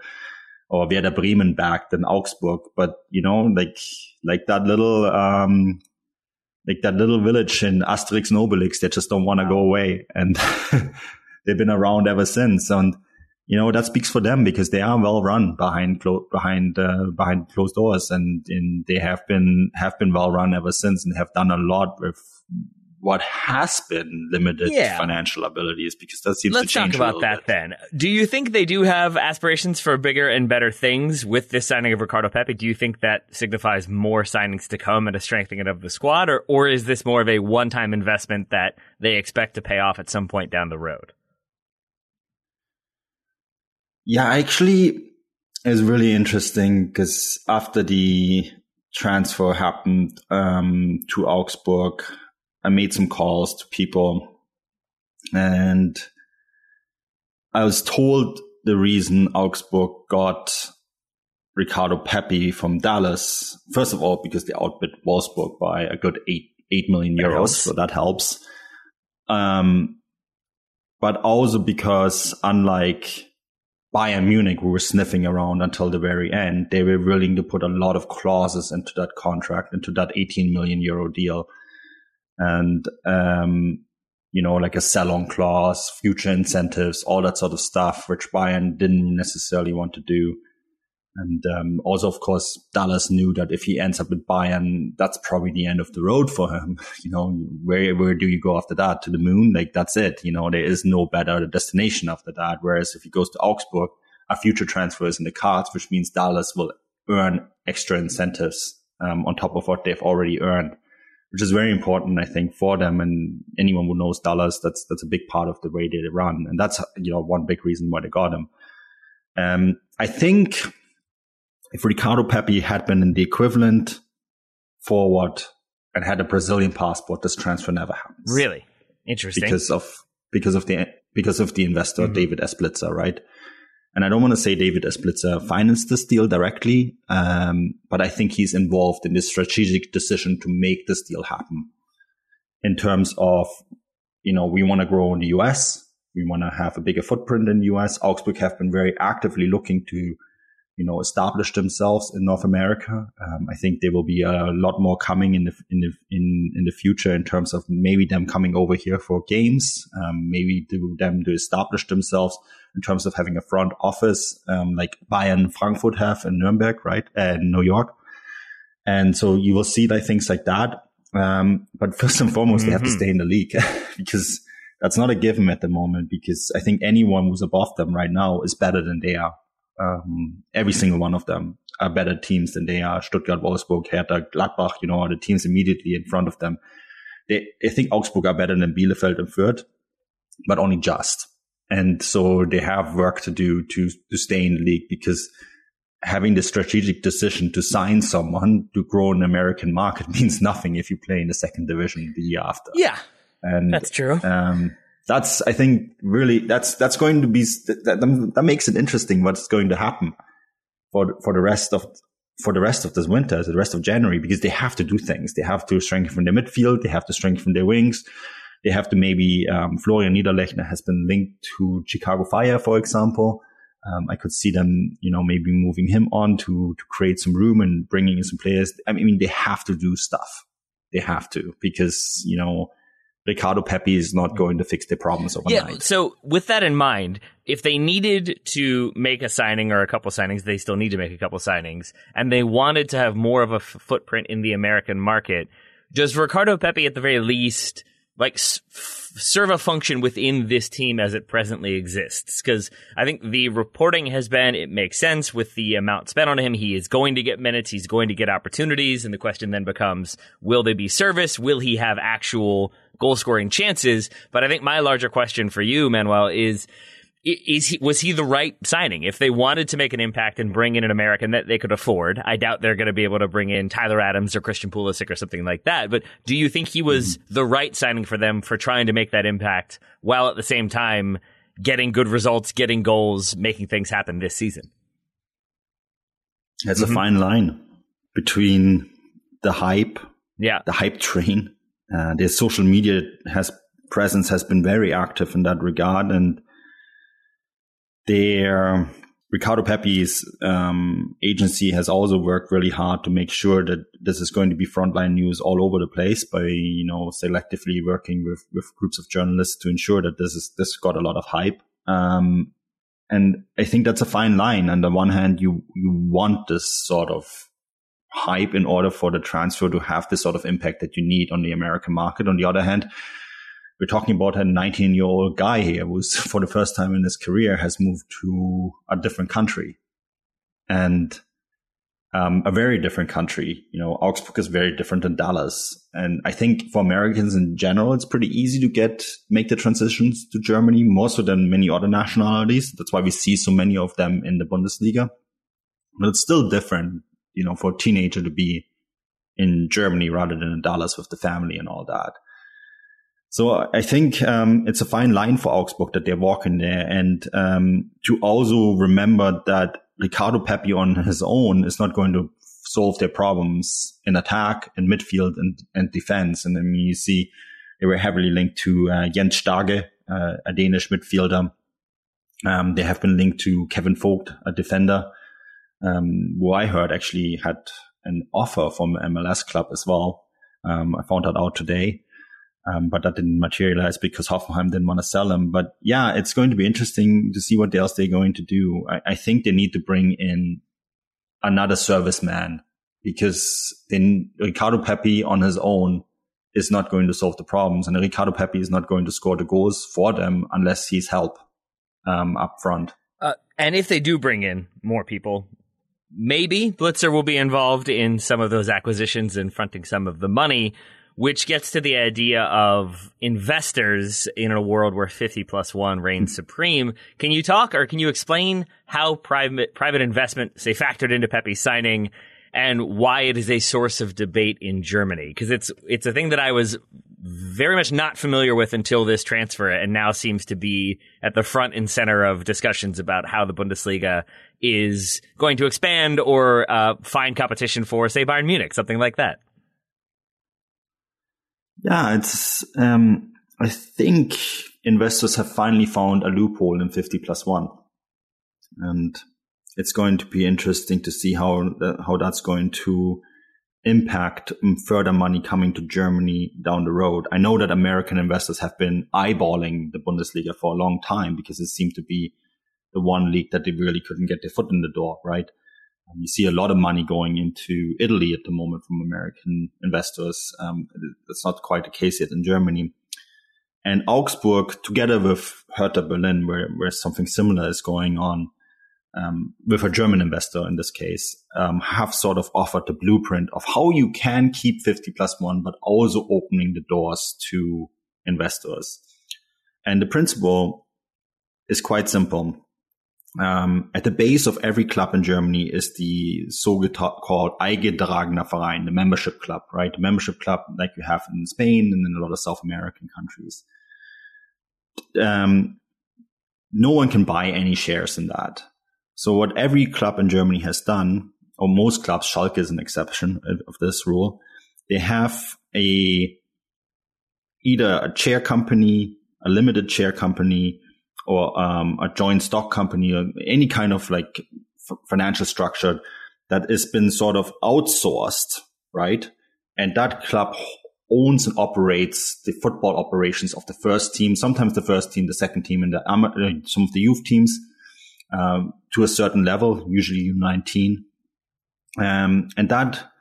or Werder Bremen back than Augsburg. But you know, like like that little um like that little village in Asterix and Obelix, they just don't want to go away, and they've been around ever since. And you know that speaks for them because they are well run behind clo- behind uh, behind closed doors, and, and they have been have been well run ever since, and have done a lot with what has been limited Yeah. financial abilities because that seems Let's to change talk about little that bit. then. Do you think they do have aspirations for bigger and better things with this signing of Ricardo Pepi? Do you think that signifies more signings to come and a strengthening of the squad, or or is this more of a one-time investment that they expect to pay off at some point down the road? Yeah, actually, it's really interesting because after the transfer happened um, to Augsburg, I made some calls to people, and I was told the reason Augsburg got Ricardo Pepe from Dallas. First of all, because they outbid Wolfsburg by a good eight eight million euros, so that helps. Um, but also because unlike Bayern Munich, who were sniffing around until the very end, they were willing to put a lot of clauses into that contract, into that 18 million euro deal. And, um, you know, like a sell on clause, future incentives, all that sort of stuff, which Bayern didn't necessarily want to do. And um, also, of course, Dallas knew that if he ends up with Bayern, that's probably the end of the road for him. You know, where where do you go after that? To the moon? Like that's it. You know, there is no better destination after that. Whereas if he goes to Augsburg, a future transfer is in the cards, which means Dallas will earn extra incentives um, on top of what they've already earned, which is very important, I think, for them. And anyone who knows Dallas, that's that's a big part of the way they run, and that's you know one big reason why they got him. Um, I think if Ricardo Pepi had been in the equivalent forward and had a Brazilian passport, this transfer never happens. Really interesting because of because of the because of the investor mm-hmm. David Blitzer, right? And I don't want to say David Blitzer financed this deal directly, um, but I think he's involved in this strategic decision to make this deal happen. In terms of, you know, we want to grow in the US, we want to have a bigger footprint in the US. Augsburg have been very actively looking to you know, establish themselves in North America. Um, I think there will be a lot more coming in the in the in in the future in terms of maybe them coming over here for games, um, maybe do them to establish themselves in terms of having a front office um, like Bayern Frankfurt have in Nuremberg, right, and New York. And so you will see like things like that. Um, but first and foremost, mm-hmm. they have to mm-hmm. stay in the league because that's not a given at the moment. Because I think anyone who's above them right now is better than they are. Um, every single one of them are better teams than they are. Stuttgart, Wolfsburg, Hertha, Gladbach, you know, are the teams immediately in front of them. They, I think Augsburg are better than Bielefeld and Fürth, but only just. And so they have work to do to, to stay in the league because having the strategic decision to sign someone to grow an American market means nothing if you play in the second division the year after. Yeah. And that's true. Um, that's I think really that's that's going to be that, that makes it interesting what's going to happen for for the rest of for the rest of this winter, the rest of January, because they have to do things. They have to strengthen their midfield. They have to strengthen their wings. They have to maybe um, Florian Niederlechner has been linked to Chicago Fire, for example. Um, I could see them, you know, maybe moving him on to to create some room and bringing in some players. I mean, they have to do stuff. They have to because you know Ricardo Pepi is not mm. going to fix the problems overnight. Yeah. So with that in mind, if they needed to make a signing or a couple signings, they still need to make a couple signings, and they wanted to have more of a f- footprint in the American market, does Ricardo Pepi at the very least like serve a function within this team as it presently exists. Because I think the reporting has been it makes sense with the amount spent on him. He is going to get minutes. He's going to get opportunities, and the question then becomes: Will they be service? Will he have actual goal scoring chances? But I think my larger question for you, Manuel, is is he was he the right signing? If they wanted to make an impact and bring in an American that they could afford, I doubt they're going to be able to bring in Tyler Adams or Christian Pulisic or something like that. But do you think he was mm-hmm. the right signing for them for trying to make that impact while at the same time getting good results, getting goals, making things happen this season? That's mm-hmm. a fine line between the hype, yeah, the hype train. Uh, their social media has presence has been very active in that regard, and their Ricardo Pepi's um, agency has also worked really hard to make sure that this is going to be frontline news all over the place by you know selectively working with with groups of journalists to ensure that this is this got a lot of hype. Um, and I think that's a fine line. On the one hand, you you want this sort of hype in order for the transfer to have the sort of impact that you need on the American market. On the other hand, we're talking about a 19 year old guy here who's for the first time in his career has moved to a different country and um, a very different country. You know, Augsburg is very different than Dallas. And I think for Americans in general, it's pretty easy to get, make the transitions to Germany more so than many other nationalities. That's why we see so many of them in the Bundesliga. But it's still different, you know, for a teenager to be in Germany rather than in Dallas with the family and all that. So I think um, it's a fine line for Augsburg that they're walking there, and um, to also remember that Ricardo Pepi on his own is not going to solve their problems in attack, in midfield, and, and defense. And I mean, you see they were heavily linked to uh, Jens Stage uh, a Danish midfielder. Um, they have been linked to Kevin Vogt, a defender, um, who I heard actually had an offer from MLS club as well. Um, I found that out today. Um, but that didn't materialize because Hoffenheim didn't want to sell him. But yeah, it's going to be interesting to see what else they're going to do. I, I think they need to bring in another serviceman because then Ricardo Pepi on his own is not going to solve the problems. And Ricardo Pepi is not going to score the goals for them unless he's help um, up front. Uh, and if they do bring in more people, maybe Blitzer will be involved in some of those acquisitions and fronting some of the money, which gets to the idea of investors in a world where 50 plus one reigns supreme. Can you talk or can you explain how private, private investment, say, factored into Pepi's signing and why it is a source of debate in Germany? Because it's, it's a thing that I was very much not familiar with until this transfer and now seems to be at the front and center of discussions about how the Bundesliga is going to expand or uh, find competition for, say, Bayern Munich, something like that. Yeah, it's. Um, I think investors have finally found a loophole in 50 plus one, and it's going to be interesting to see how how that's going to impact further money coming to Germany down the road. I know that American investors have been eyeballing the Bundesliga for a long time because it seemed to be the one league that they really couldn't get their foot in the door, right? Um, you see a lot of money going into Italy at the moment from American investors. Um, that's not quite the case yet in Germany. And Augsburg, together with Hertha Berlin, where, where something similar is going on, um, with a German investor in this case, um, have sort of offered the blueprint of how you can keep 50 plus one, but also opening the doors to investors. And the principle is quite simple. Um, at the base of every club in Germany is the so-called Eingetragener Verein, the membership club, right? The membership club like you have in Spain and in a lot of South American countries. Um, no one can buy any shares in that. So what every club in Germany has done, or most clubs, Schalke is an exception of this rule, they have a either a chair company, a limited chair company, or um, a joint stock company, or any kind of like f- financial structure that has been sort of outsourced, right? And that club owns and operates the football operations of the first team, sometimes the first team, the second team, and the, uh, some of the youth teams um, to a certain level, usually U19. Um, and that,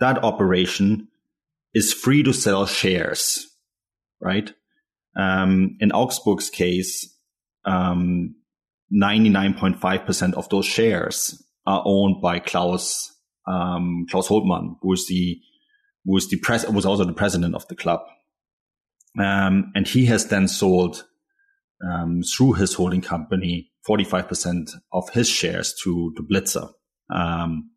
that operation is free to sell shares, right? Um, in Augsburg's case, um, 99.5% of those shares are owned by Klaus, um, Klaus Hofmann, who is the, who is the pres, was also the president of the club. Um, and he has then sold, um, through his holding company 45% of his shares to, to Blitzer. Um,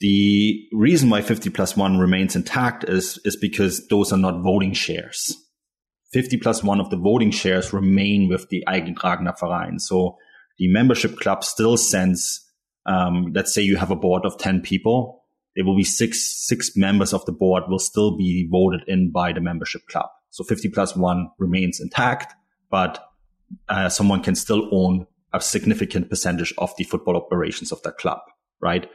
the reason why 50 plus one remains intact is, is because those are not voting shares. 50 plus one of the voting shares remain with the Eingetragener Verein. So the membership club still sends, um, let's say you have a board of 10 people. There will be six, six members of the board will still be voted in by the membership club. So 50 plus one remains intact, but uh, someone can still own a significant percentage of the football operations of that club, right?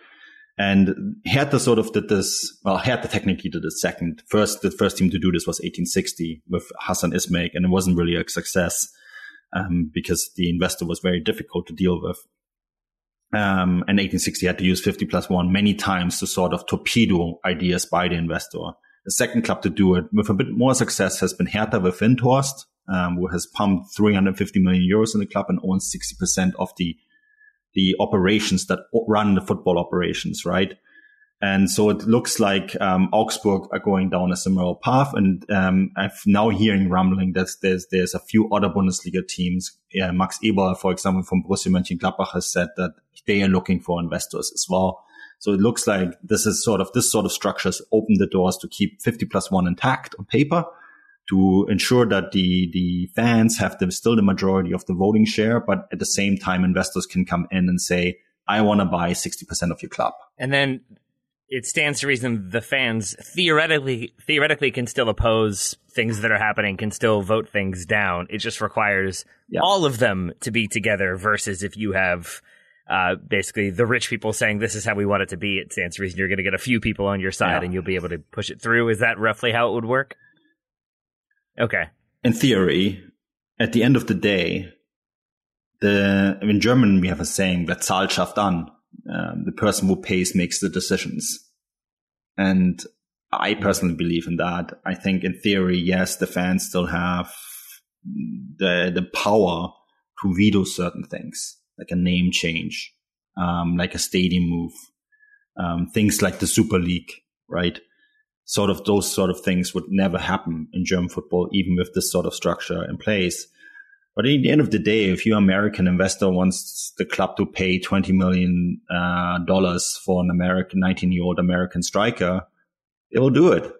And Hertha sort of did this, well, Hertha technically did it second. First, the first team to do this was 1860 with Hassan Ismaik, and it wasn't really a success um, because the investor was very difficult to deal with. Um, and 1860 had to use 50 plus one many times to sort of torpedo ideas by the investor. The second club to do it with a bit more success has been Hertha with Windhorst, um, who has pumped 350 million euros in the club and owns 60% of the the operations that run the football operations, right? And so it looks like um, Augsburg are going down a similar path. And um, I'm now hearing rumbling that there's there's a few other Bundesliga teams. Yeah, Max Eberl, for example, from Borussia Mönchengladbach, has said that they are looking for investors as well. So it looks like this is sort of this sort of structures open the doors to keep 50 plus one intact on paper to ensure that the the fans have the, still the majority of the voting share, but at the same time, investors can come in and say, "I want to buy sixty percent of your club." And then it stands to reason the fans theoretically theoretically can still oppose things that are happening, can still vote things down. It just requires yeah. all of them to be together. Versus if you have uh, basically the rich people saying this is how we want it to be, it stands to reason you're going to get a few people on your side yeah. and you'll be able to push it through. Is that roughly how it would work? Okay. In theory, at the end of the day, the in German we have a saying that Zahl schafft an. Um, the person who pays makes the decisions, and I personally believe in that. I think in theory, yes, the fans still have the the power to veto certain things, like a name change, um, like a stadium move, um, things like the Super League, right? Sort of those sort of things would never happen in German football, even with this sort of structure in place. But at the end of the day, if your American investor wants the club to pay twenty million uh, dollars for an American nineteen-year-old American striker, it will do it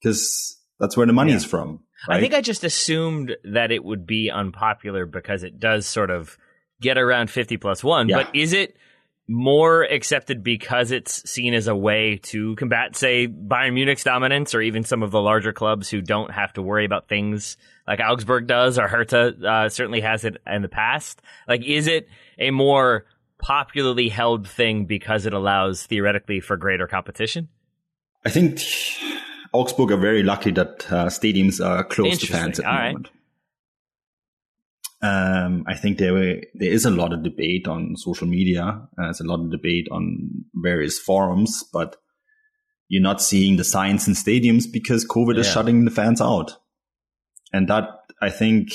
because that's where the money yeah. is from. Right? I think I just assumed that it would be unpopular because it does sort of get around fifty plus one. Yeah. But is it? More accepted because it's seen as a way to combat, say, Bayern Munich's dominance or even some of the larger clubs who don't have to worry about things like Augsburg does or Hertha uh, certainly has it in the past. Like, is it a more popularly held thing because it allows theoretically for greater competition? I think Augsburg are very lucky that uh, stadiums are close to fans at the All moment. Um, I think there there is a lot of debate on social media. Uh, there's a lot of debate on various forums, but you're not seeing the signs in stadiums because COVID yeah. is shutting the fans out, and that I think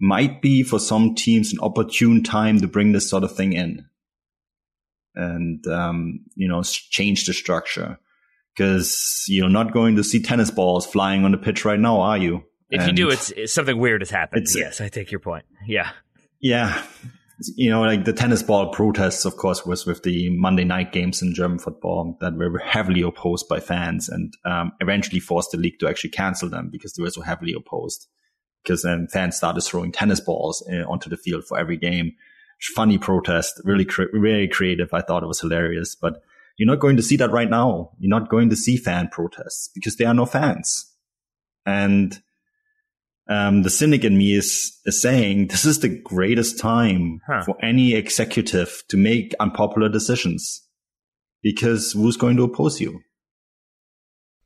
might be for some teams an opportune time to bring this sort of thing in, and um, you know change the structure because you're not going to see tennis balls flying on the pitch right now, are you? If you do, it's, it's, something weird has happened. Yes, I take your point. Yeah. Yeah. You know, like the tennis ball protests, of course, was with the Monday night games in German football that were heavily opposed by fans and um, eventually forced the league to actually cancel them because they were so heavily opposed. Because then fans started throwing tennis balls uh, onto the field for every game. Funny protest, really, cre- really creative. I thought it was hilarious, but you're not going to see that right now. You're not going to see fan protests because there are no fans. And um, the cynic in me is, is saying this is the greatest time huh. for any executive to make unpopular decisions because who's going to oppose you?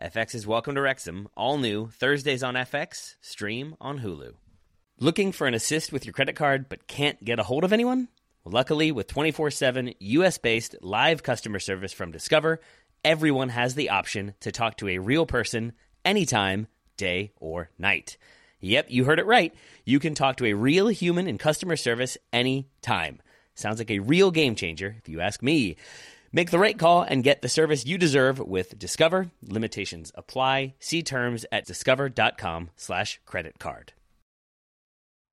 FX is Welcome to Wrexham, all new Thursdays on FX, stream on Hulu. Looking for an assist with your credit card but can't get a hold of anyone? luckily, with 24 7 US based live customer service from Discover, everyone has the option to talk to a real person anytime, day or night. Yep, you heard it right. You can talk to a real human in customer service anytime. Sounds like a real game changer, if you ask me. Make the right call and get the service you deserve with Discover. Limitations apply. See terms at discover.com slash credit card.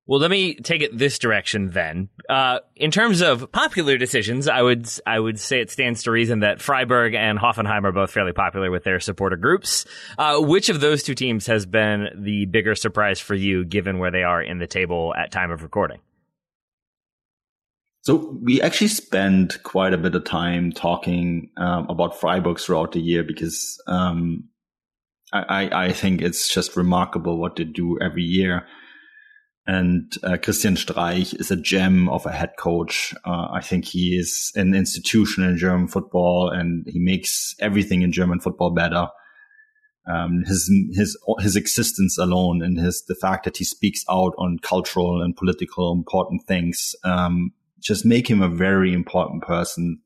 Well, let me take it this direction then. Uh, in terms of popular decisions, I would I would say it stands to reason that Freiburg and Hoffenheim are both fairly popular with their supporter groups. Uh, which of those two teams has been the bigger surprise for you, given where they are in the table at time of recording? So we actually spend quite a bit of time talking um, about Freiburg throughout the year because um, I, I, think it's just remarkable what they do every year. And uh, Christian Streich is a gem of a head coach. Uh, I think he is an institution in German football, and he makes everything in German football better. Um, his his his existence alone and his the fact that he speaks out on cultural and political important things um, just make him a very important person,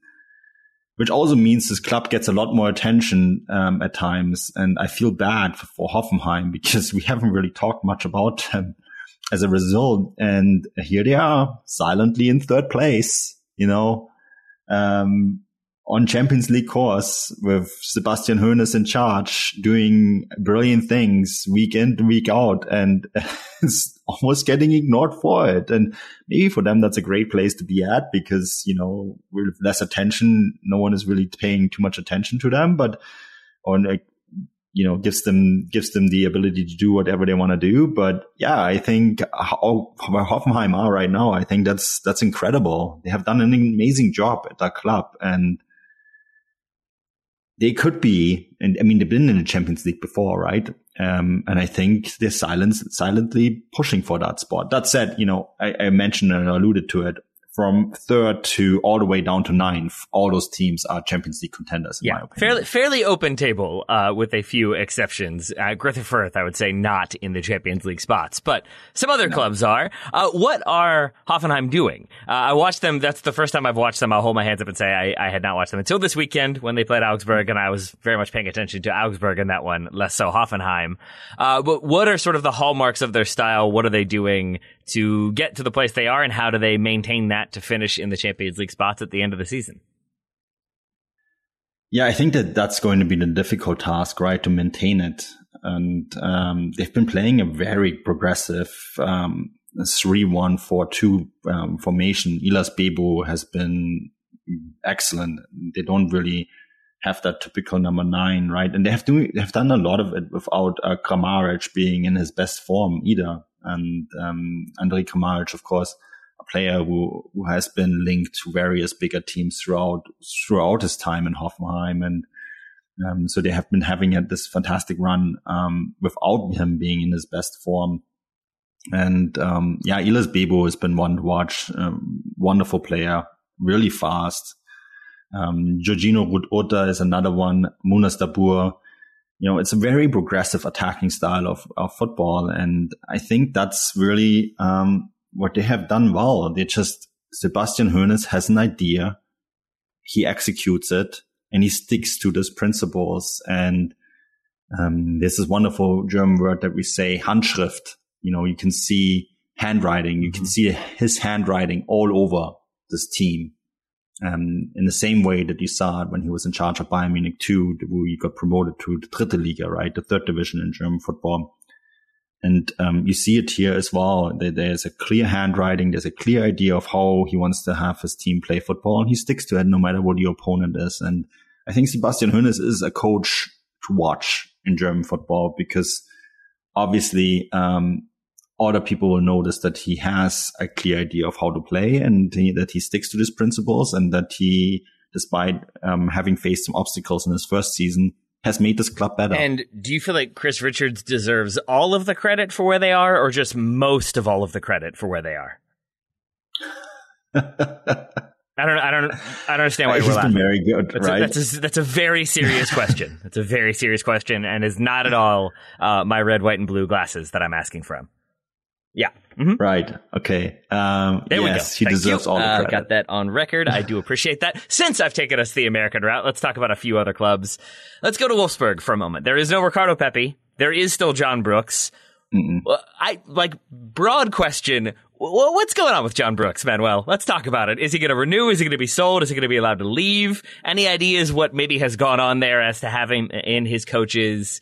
which also means this club gets a lot more attention um, at times. And I feel bad for, for Hoffenheim because we haven't really talked much about them as a result. And here they are silently in third place, you know. Um, on Champions League course with Sebastian Hoeneß in charge, doing brilliant things week in week out, and almost getting ignored for it. And maybe for them, that's a great place to be at because you know with less attention, no one is really paying too much attention to them, but on like you know gives them gives them the ability to do whatever they want to do. But yeah, I think how, oh, where Hoffenheim are right now, I think that's that's incredible. They have done an amazing job at that club and they could be, and I mean, they've been in the Champions League before, right? Um, and I think they're silent, silently pushing for that spot. That said, you know, I, I mentioned and alluded to it from third to all the way down to ninth, all those teams are Champions League contenders. yeah, fairly fairly open table uh, with a few exceptions. Uh, Greuther Fürth, I would say, not in the Champions League spots, but some other no. clubs are. Uh, what are Hoffenheim doing? Uh, I watched them. That's the first time I've watched them. I'll hold my hands up and say I, I, had not watched them until this weekend when they played Augsburg, and I was very much paying attention to Augsburg in that one, less so Hoffenheim. Uh, but what are sort of the hallmarks of their style? What are they doing to get to the place they are, and how do they maintain that to finish in the Champions League spots at the end of the season? Yeah, I think that that's going to be the difficult task, right, to maintain it. And um, they've been playing a very progressive um, 3-1-4-2 um, formation. Ihlas Bebou has been excellent. They don't really have that typical number nine, right? And they have do they have done a lot of it without uh, Kramaric being in his best form either and um, Andrej Kramaric, of course, a player who who has been linked to various bigger teams throughout throughout his time in Hoffenheim, and um, so they have been having this fantastic run um, without him being in his best form. And um, yeah, Ihlas Bebou has been one to watch. Um, wonderful player, really fast. Um, Georginio Ruud is another one. Munas Dabbur you know, it's a very progressive attacking style of, of football. And I think that's really, um, what they have done well. They just, Sebastian Hoeneß has an idea. He executes it and he sticks to those principles. And, um, this is wonderful German word that we say Handschrift. You know, you can see handwriting. You can mm-hmm. see his handwriting all over this team. Um, in the same way that you saw it when he was in charge of Bayern Munich 2, where he got promoted to the Dritte Liga, right? The third division in German football. And um, you see it here as well. There's a clear handwriting. There's a clear idea of how he wants to have his team play football, and he sticks to it no matter what the opponent is. And I think Sebastian Hoeneß is a coach to watch in German football because obviously um, other people will notice that he has a clear idea of how to play and he, that he sticks to these principles and that he, despite um, having faced some obstacles in his first season, has made this club better. And do you feel like Chris Richards deserves all of the credit for where they are or just most of all of the credit for where they are? I don't, I don't, I don't understand why you're laughing. Very good, that's right? A, that's, a, that's a very serious question. That's a very serious question, and is not at all uh, my red, white, and blue glasses that I'm asking from. Yeah. Mm-hmm. Right. Okay. Um, there yes, we go. He Thank deserves you. all the uh, credit. Uh, got that on record. I do appreciate that. Since I've taken us the American route, let's talk about a few other clubs. Let's go to Wolfsburg for a moment. There is no Ricardo Pepi. There is still John Brooks. Mm-mm. I like broad question. What's going on with John Brooks, Manuel? Let's talk about it. Is he going to renew? Is he going to be sold? Is he going to be allowed to leave? Any ideas what maybe has gone on there as to having in his coaches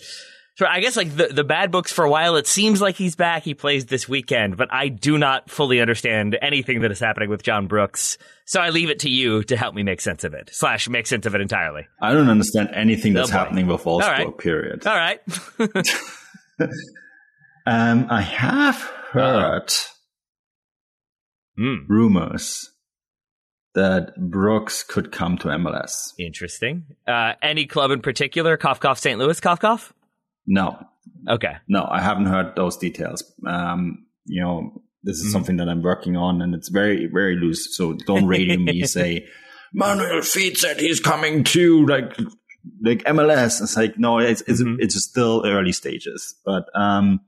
so I guess like the, the bad books for a while, it seems like he's back. He plays this weekend, but I do not fully understand anything that is happening with John Brooks. So I leave it to you to help me make sense of it, slash make sense of it entirely. I don't understand anything that's oh happening with Wolfsburg, All right. period. All right. um, I have heard mm. rumors that Brooks could come to MLS. Interesting. Uh, any club in particular? Cough, cough, St. Louis, cough, cough? No. Okay. No, I haven't heard those details. Um, you know, this is mm. something that I'm working on and it's very, very loose. So don't radio me say, Manuel Veth said he's coming to like, like MLS. It's like, no, it's, it's, mm-hmm. it's still early stages, but, um,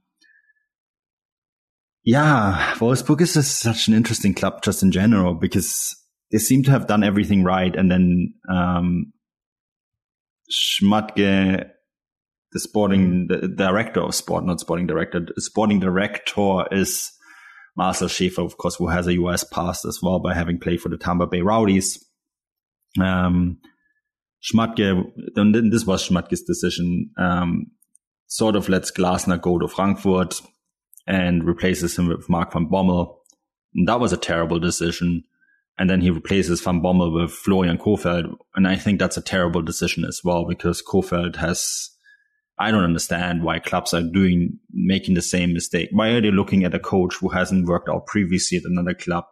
yeah, Wolfsburg is such an interesting club just in general because they seem to have done everything right. And then, um, Schmadtke the sporting the director of sport, not sporting director, sporting director is Marcel Schäfer, of course, who has a US past as well by having played for the Tampa Bay Rowdies. Um, Schmadtke, this was Schmadtke's decision, um, sort of lets Glasner go to Frankfurt and replaces him with Mark van Bommel. And that was a terrible decision. And then he replaces Van Bommel with Florian Kohfeldt. And I think that's a terrible decision as well because Kohfeldt has, I don't understand why clubs are doing, making the same mistake. Why are they looking at a coach who hasn't worked out previously at another club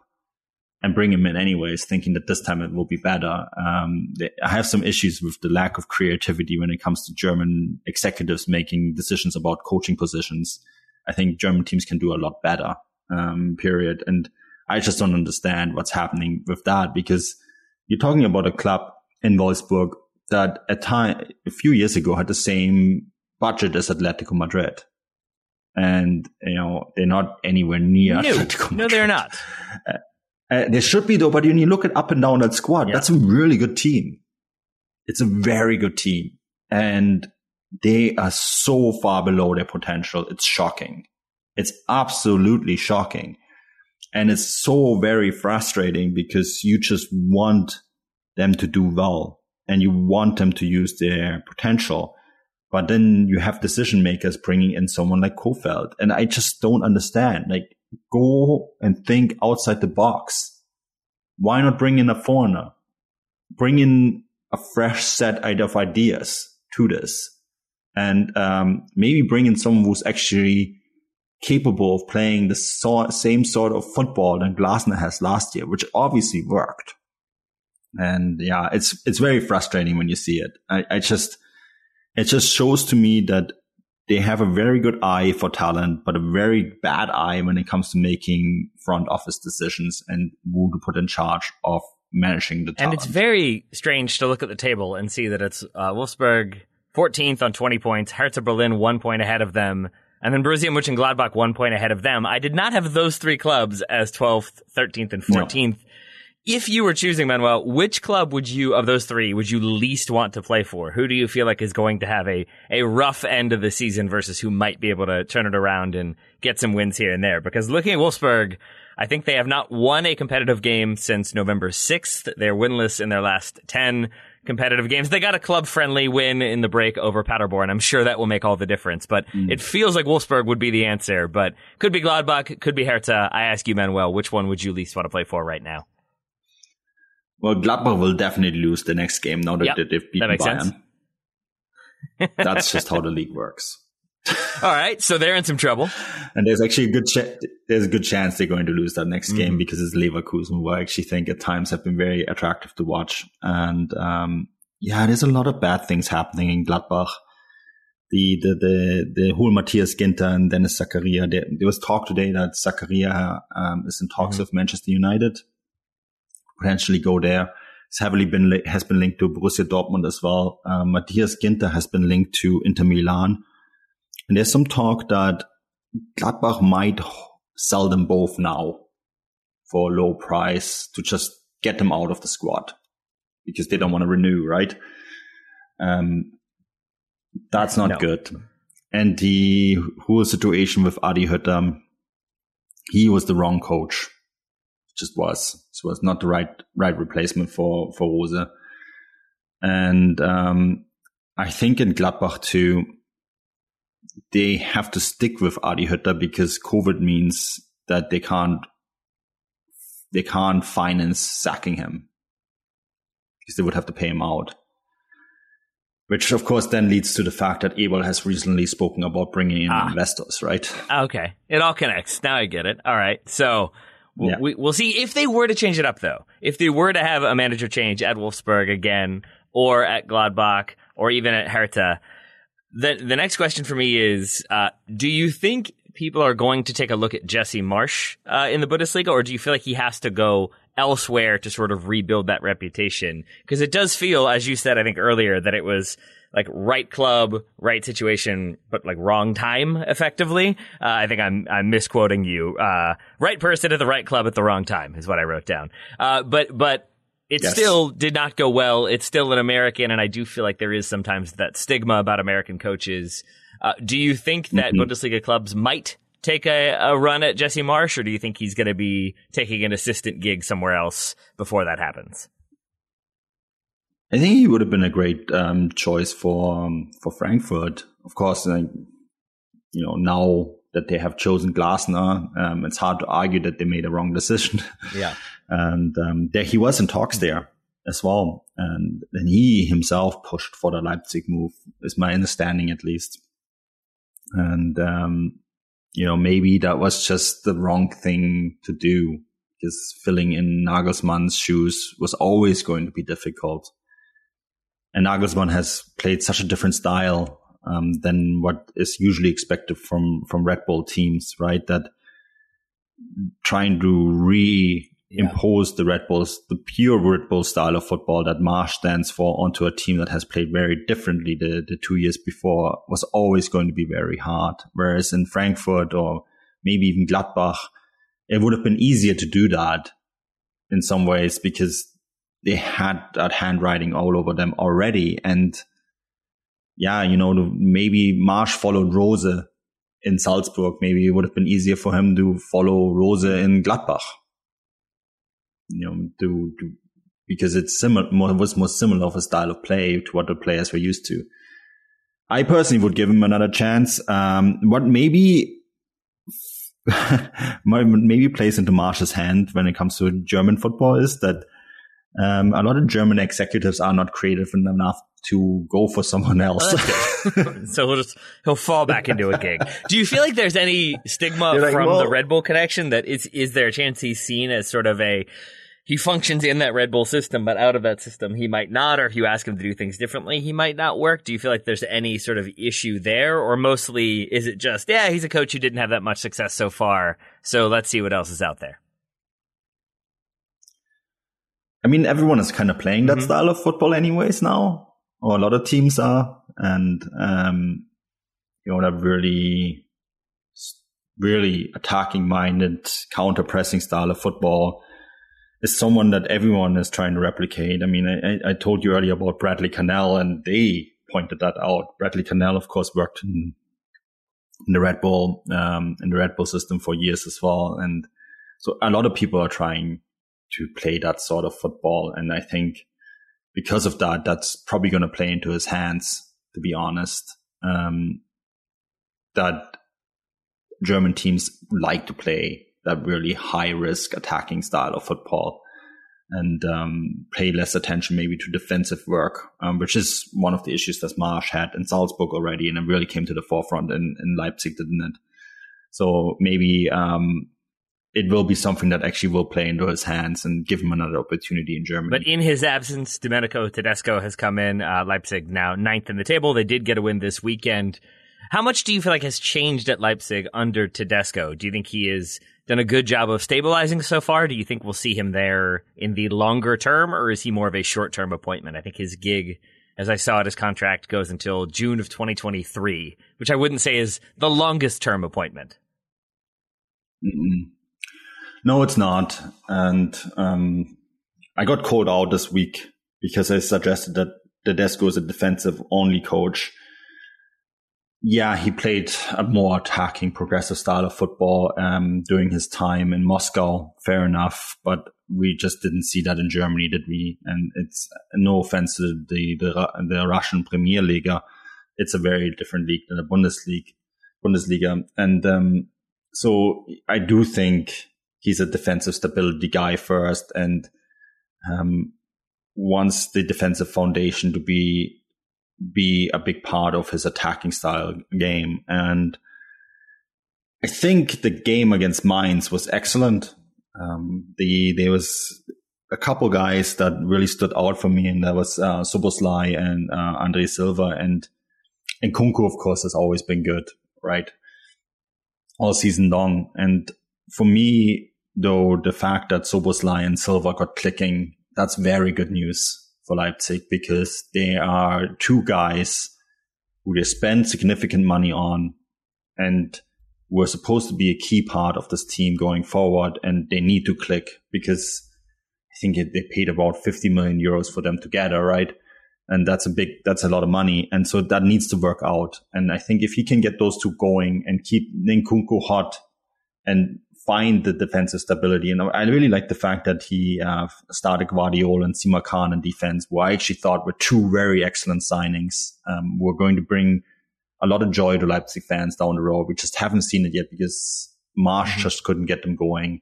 and bring him in anyways, thinking that this time it will be better. Um, I have some issues with the lack of creativity when it comes to German executives making decisions about coaching positions. I think German teams can do a lot better, um, period. And I just don't understand what's happening with that because you're talking about a club in Wolfsburg that at time, a few years ago had the same budget as Atletico Madrid. And, you know, they're not anywhere near no, Atletico Madrid. No, they're not. Uh, uh, there should be though, but when you look at up and down that squad, yeah. that's a really good team. It's a very good team. And they are so far below their potential. It's shocking. It's absolutely shocking. And it's so very frustrating because you just want them to do well and you want them to use their potential. But then you have decision makers bringing in someone like Kohfeldt. And I just don't understand. Like, go and think outside the box. Why not bring in a foreigner? Bring in a fresh set of ideas to this and um, maybe bring in someone who's actually capable of playing the so- same sort of football that Glasner has last year, which obviously worked. And yeah, it's it's very frustrating when you see it. I, I just it just shows to me that they have a very good eye for talent, but a very bad eye when it comes to making front office decisions and who to put in charge of managing the talent. And it's very strange to look at the table and see that it's uh, Wolfsburg 14th on 20 points, Hertha Berlin one point ahead of them, and then Borussia Mönchengladbach one point ahead of them. I did not have those three clubs as 12th, 13th, and 14th. No if you were choosing Manuel, which club would you of those three would you least want to play for? Who do you feel like is going to have a a rough end of the season versus who might be able to turn it around and get some wins here and there? Because looking at Wolfsburg, I think they have not won a competitive game since November 6th. They're winless in their last 10 competitive games. They got a club friendly win in the break over Paderborn. I'm sure that will make all the difference, but mm. it feels like Wolfsburg would be the answer, but could be Gladbach, could be Hertha. I ask you, Manuel, which one would you least want to play for right now? Well, Gladbach will definitely lose the next game now that yep, they've beaten that Bayern. That's just how the league works. All right, so they're in some trouble. And there's actually a good ch- there's a good chance they're going to lose that next mm-hmm. game because it's Leverkusen, who I actually think at times have been very attractive to watch. And um, yeah, there's a lot of bad things happening in Gladbach. The the the the whole Matthias Ginter and Denis Zakaria. There, there was talk today that Zakaria um, is in talks mm-hmm. with Manchester United potentially go there. It's heavily been has been linked to Borussia Dortmund as well. Um, Matthias Ginter has been linked to Inter Milan, and there's some talk that Gladbach might sell them both now for a low price to just get them out of the squad because they don't want to renew, right? Um, that's not no. good. And the whole situation with Adi Hütter, he was the wrong coach just was. So was not the right right replacement for for Rose. And um, I think in Gladbach too, they have to stick with Adi Hütter because COVID means that they can't they can't finance sacking him because they would have to pay him out. Which of course then leads to the fact that Eberl has recently spoken about bringing in ah. investors, right? Okay, it all connects. Now I get it. All right, so We'll, yeah. we, will see if they were to change it up, though. If they were to have a manager change at Wolfsburg again, or at Gladbach, or even at Hertha, the the next question for me is: uh, Do you think people are going to take a look at Jesse Marsch uh, in the Bundesliga, or do you feel like he has to go elsewhere to sort of rebuild that reputation? Because it does feel, as you said, I think earlier, that it was like right club, right situation, but like wrong time, effectively. Uh, I think I'm I'm misquoting you. Uh, right person at the right club at the wrong time is what I wrote down. Uh, but but it yes. still did not go well. It's still an American, and I do feel like there is sometimes that stigma about American coaches. Uh, do you think that mm-hmm. Bundesliga clubs might take a, a run at Jesse Marsch, or do you think he's going to be taking an assistant gig somewhere else before that happens? I think he would have been a great um, choice for um, for Frankfurt. Of course, uh, you know now that they have chosen Glasner, um, it's hard to argue that they made a wrong decision. Yeah, and um, there he was in talks there as well, and then he himself pushed for the Leipzig move, is my understanding at least. And um, you know maybe that was just the wrong thing to do because filling in Nagelsmann's shoes was always going to be difficult. And Nagelsmann has played such a different style um, than what is usually expected from from Red Bull teams, right? That trying to reimpose yeah. the Red Bulls, the pure Red Bull style of football that Marsch stands for, onto a team that has played very differently the, the two years before was always going to be very hard. Whereas in Frankfurt or maybe even Gladbach, it would have been easier to do that in some ways because they had that handwriting all over them already. And yeah, you know, maybe Marsch followed Rose in Salzburg. Maybe it would have been easier for him to follow Rose in Gladbach. You know, to, to because it's similar, more, was more similar of a style of play to what the players were used to. I personally would give him another chance. Um, what maybe maybe plays into Marsch's hand when it comes to German football is that um, a lot of German executives are not creative enough to go for someone else. so he'll just he'll fall back into a gig. Do you feel like there's any stigma like, from well, the Red Bull connection that is is there a chance he's seen as sort of a he functions in that Red Bull system, but out of that system he might not, or if you ask him to do things differently, he might not work. Do you feel like there's any sort of issue there, or mostly is it just yeah he's a coach who didn't have that much success so far, so let's see what else is out there. I mean, everyone is kind of playing that mm-hmm. style of football anyways now, or a lot of teams are, and um, you know, that really, really attacking minded, counter pressing style of football is someone that everyone is trying to replicate. I mean, I, I told you earlier about Bradley Carnell, and they pointed that out. Bradley Carnell, of course, worked in, in the Red Bull um, in the Red Bull system for years as well, and so a lot of people are trying to play that sort of football. And I think because of that, that's probably going to play into his hands, to be honest. Um, that German teams like to play that really high risk attacking style of football and um, pay less attention maybe to defensive work, um, which is one of the issues that Marsch had in Salzburg already, and it really came to the forefront in, in Leipzig, didn't it? So maybe um, it will be something that actually will play into his hands and give him another opportunity in Germany. But in his absence, Domenico Tedesco has come in. Uh, Leipzig now ninth in the table. They did get a win this weekend. How much do you feel like has changed at Leipzig under Tedesco? Do you think he has done a good job of stabilizing so far? Do you think we'll see him there in the longer term, or is he more of a short term appointment? I think his gig, as I saw it, his contract goes until June of 2023, which I wouldn't say is the longest term appointment. Mm-mm. No, it's not. And um, I got called out this week because I suggested that Tedesco is a defensive only coach. Yeah, he played a more attacking, progressive style of football um, during his time in Moscow. Fair enough, but we just didn't see that in Germany, did we? And it's no offense to the the, the Russian Premier League. It's a very different league than the Bundesliga. Bundesliga, and um, so I do think he's a defensive stability guy first and um, wants the defensive foundation to be be a big part of his attacking style game. And I think the game against Mainz was excellent. Um, the there was a couple guys that really stood out for me, and that was uh, Szoboszlai and uh, Andre Silva, and and Nkunku, of course, has always been good, right, all season long. And for me, though the fact that Szoboszlai and Silva got clicking, that's very good news for Leipzig because they are two guys who they spend significant money on and were supposed to be a key part of this team going forward and they need to click because I think they paid about 50 million euros for them together, right? And that's a big, that's a lot of money. And so that needs to work out. And I think if he can get those two going and keep Nkunku hot and find the defensive stability. And I really like the fact that he uh, started Gvardiol and Simakan in defense, who I actually thought were two very excellent signings. Um, we're going to bring a lot of joy to Leipzig fans down the road. We just haven't seen it yet because Marsch mm-hmm. just couldn't get them going.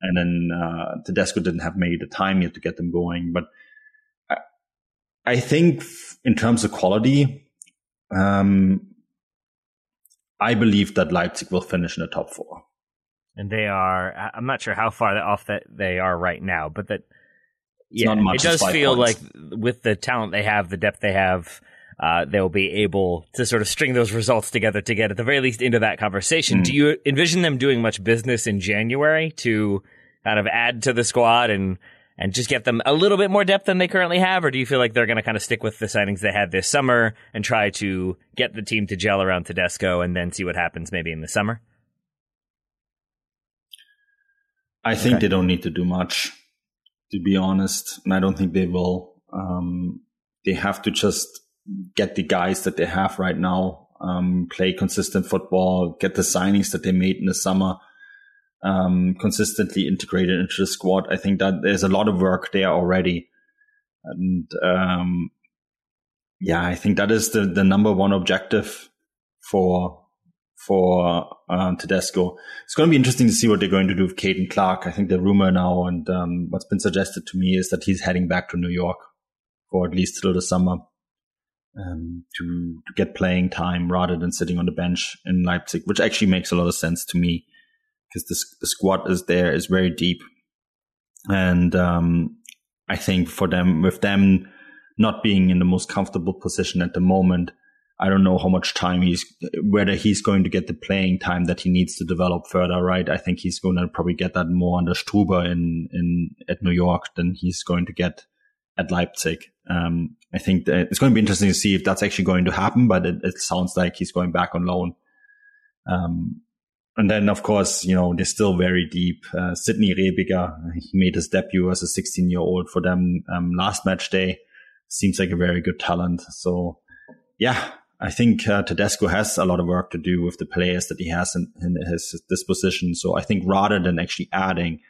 And then uh, Tedesco didn't have maybe the time yet to get them going. But I, I think in terms of quality, um, I believe that Leipzig will finish in the top four. And they are, I'm not sure how far off that they are right now, but that, yeah, it does feel points. like with the talent they have, the depth they have, uh, they'll be able to sort of string those results together to get at the very least into that conversation. Mm. Do you envision them doing much business in January to kind of add to the squad and and just get them a little bit more depth than they currently have, or do you feel like they're going to kind of stick with the signings they had this summer and try to get the team to gel around Tedesco and then see what happens maybe in the summer? I think okay. they don't need to do much, to be honest, and I don't think they will. Um, they have to just get the guys that they have right now, um, play consistent football, get the signings that they made in the summer, um, consistently integrated into the squad. I think that there's a lot of work there already. And, um, yeah, I think that is the, the number one objective for, for, uh, Tedesco. It's going to be interesting to see what they're going to do with Caden Clark. I think the rumor now and, um, what's been suggested to me is that he's heading back to New York for at least till the summer um, to, to get playing time rather than sitting on the bench in Leipzig, which actually makes a lot of sense to me because the, the squad is there is very deep. And, um, I think for them, with them not being in the most comfortable position at the moment, I don't know how much time he's, whether he's going to get the playing time that he needs to develop further, right? I think he's going to probably get that more under Struber in, in, at New York than he's going to get at Leipzig. Um, I think it's going to be interesting to see if that's actually going to happen, but it, it sounds like he's going back on loan. Um, and then, of course, you know, they're still very deep. Uh, Sidney Raebiger, he made his debut as a 16 year old for them um, last match day. Seems like a very good talent. So, yeah, I think uh, Tedesco has a lot of work to do with the players that he has in, in his disposition. So I think rather than actually adding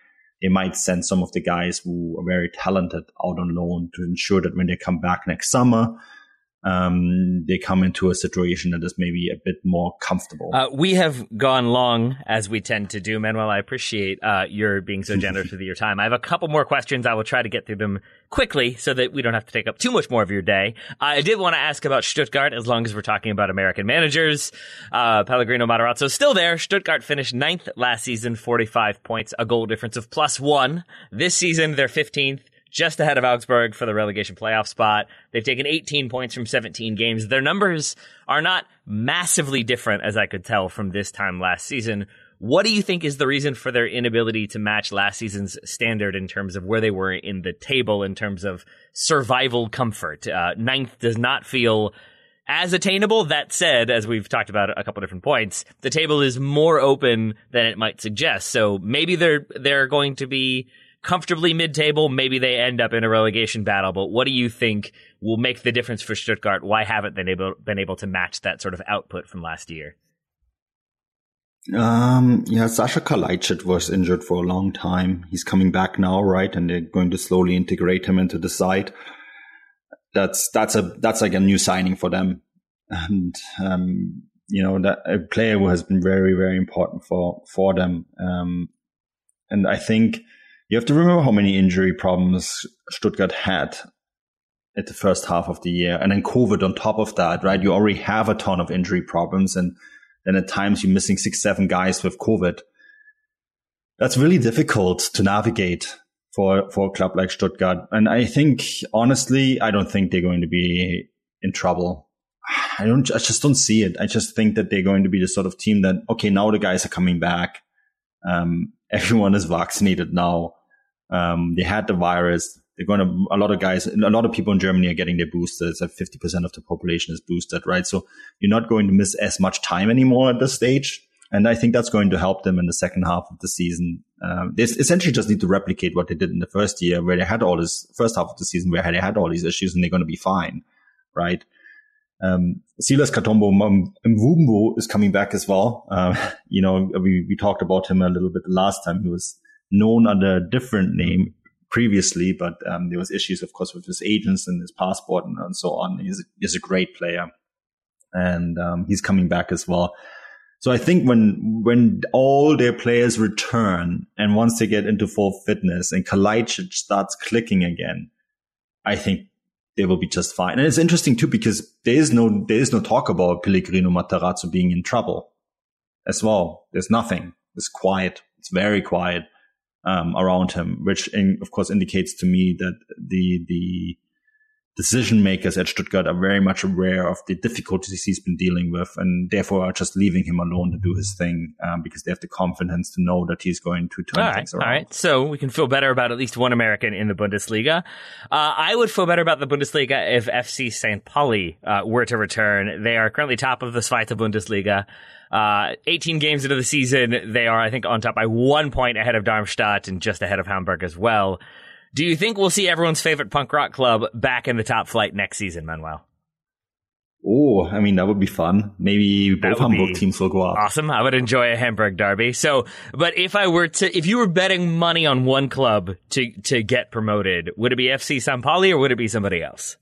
they might send some of the guys who are very talented out on loan to ensure that when they come back next summer, um, they come into a situation that is maybe a bit more comfortable. Uh, we have gone long as we tend to do, Manuel. I appreciate uh, your being so generous with your time. I have a couple more questions. I will try to get through them quickly so that we don't have to take up too much more of your day. I did want to ask about Stuttgart as long as we're talking about American managers. Uh, Pellegrino Matarazzo still there. Stuttgart finished ninth last season, 45 points, a goal difference of plus one. This season, they're 15th just ahead of Augsburg for the relegation playoff spot. They've taken 18 points from 17 games. Their numbers are not massively different, as I could tell from this time last season. What do you think is the reason for their inability to match last season's standard in terms of where they were in the table in terms of survival comfort? Uh, ninth does not feel as attainable. That said, as we've talked about a couple different points, the table is more open than it might suggest. So maybe they're they're going to be comfortably mid-table. Maybe they end up in a relegation battle. But what do you think will make the difference for Stuttgart? Why haven't they able, been able to match that sort of output from last year? Um, yeah, Sasha Kalajdzic was injured for a long time. He's coming back now, right? And they're going to slowly integrate him into the side. That's that's a that's like a new signing for them, and um, you know that a player who has been very very important for for them. Um, and I think you have to remember how many injury problems Stuttgart had at the first half of the year, and then COVID on top of that, right? You already have a ton of injury problems, and then at times you're missing six, seven guys with COVID. That's really difficult to navigate for for a club like Stuttgart. And I think, honestly, I don't think they're going to be in trouble. I don't. I just don't see it. I just think that they're going to be the sort of team that okay, now the guys are coming back. Um, everyone is vaccinated now. Um, they had the virus. They're going to, a lot of guys, a lot of people in Germany are getting their boosters. Like 50% of the population is boosted, right? So you're not going to miss as much time anymore at this stage. And I think that's going to help them in the second half of the season. Um, they essentially just need to replicate what they did in the first year where they had all this first half of the season where they had all these issues and they're going to be fine, right? Um, Silas Katompa Mvumpa is coming back as well. Uh, you know, we, we talked about him a little bit last time. He was known under a different name previously, but um, there was issues, of course, with his agents and his passport and, and so on. He's, he's a great player, and um, he's coming back as well. So I think when when all their players return and once they get into full fitness and Kalajdzic starts clicking again, I think they will be just fine. And it's interesting too because there is no there is no talk about Pellegrino Matarazzo being in trouble as well. There's nothing. It's quiet. It's very quiet um, around him, which in, of course indicates to me that the the decision makers at Stuttgart are very much aware of the difficulties he's been dealing with and therefore are just leaving him alone to do his thing um, because they have the confidence to know that he's going to turn all things right, around. All right. So we can feel better about at least one American in the Bundesliga. Uh, I would feel better about the Bundesliga if FC St. Pauli uh, were to return. They are currently top of the Zweite Bundesliga. Uh, 18 games into the season, they are, I think, on top by one point ahead of Darmstadt and just ahead of Hamburg as well. Do you think we'll see everyone's favorite punk rock club back in the top flight next season, Manuel? Oh, I mean, that would be fun. Maybe both Hamburg teams will go up. Awesome. I would enjoy a Hamburg derby. So, but if I were to, if you were betting money on one club to, to get promoted, would it be FC St. Pauli or would it be somebody else?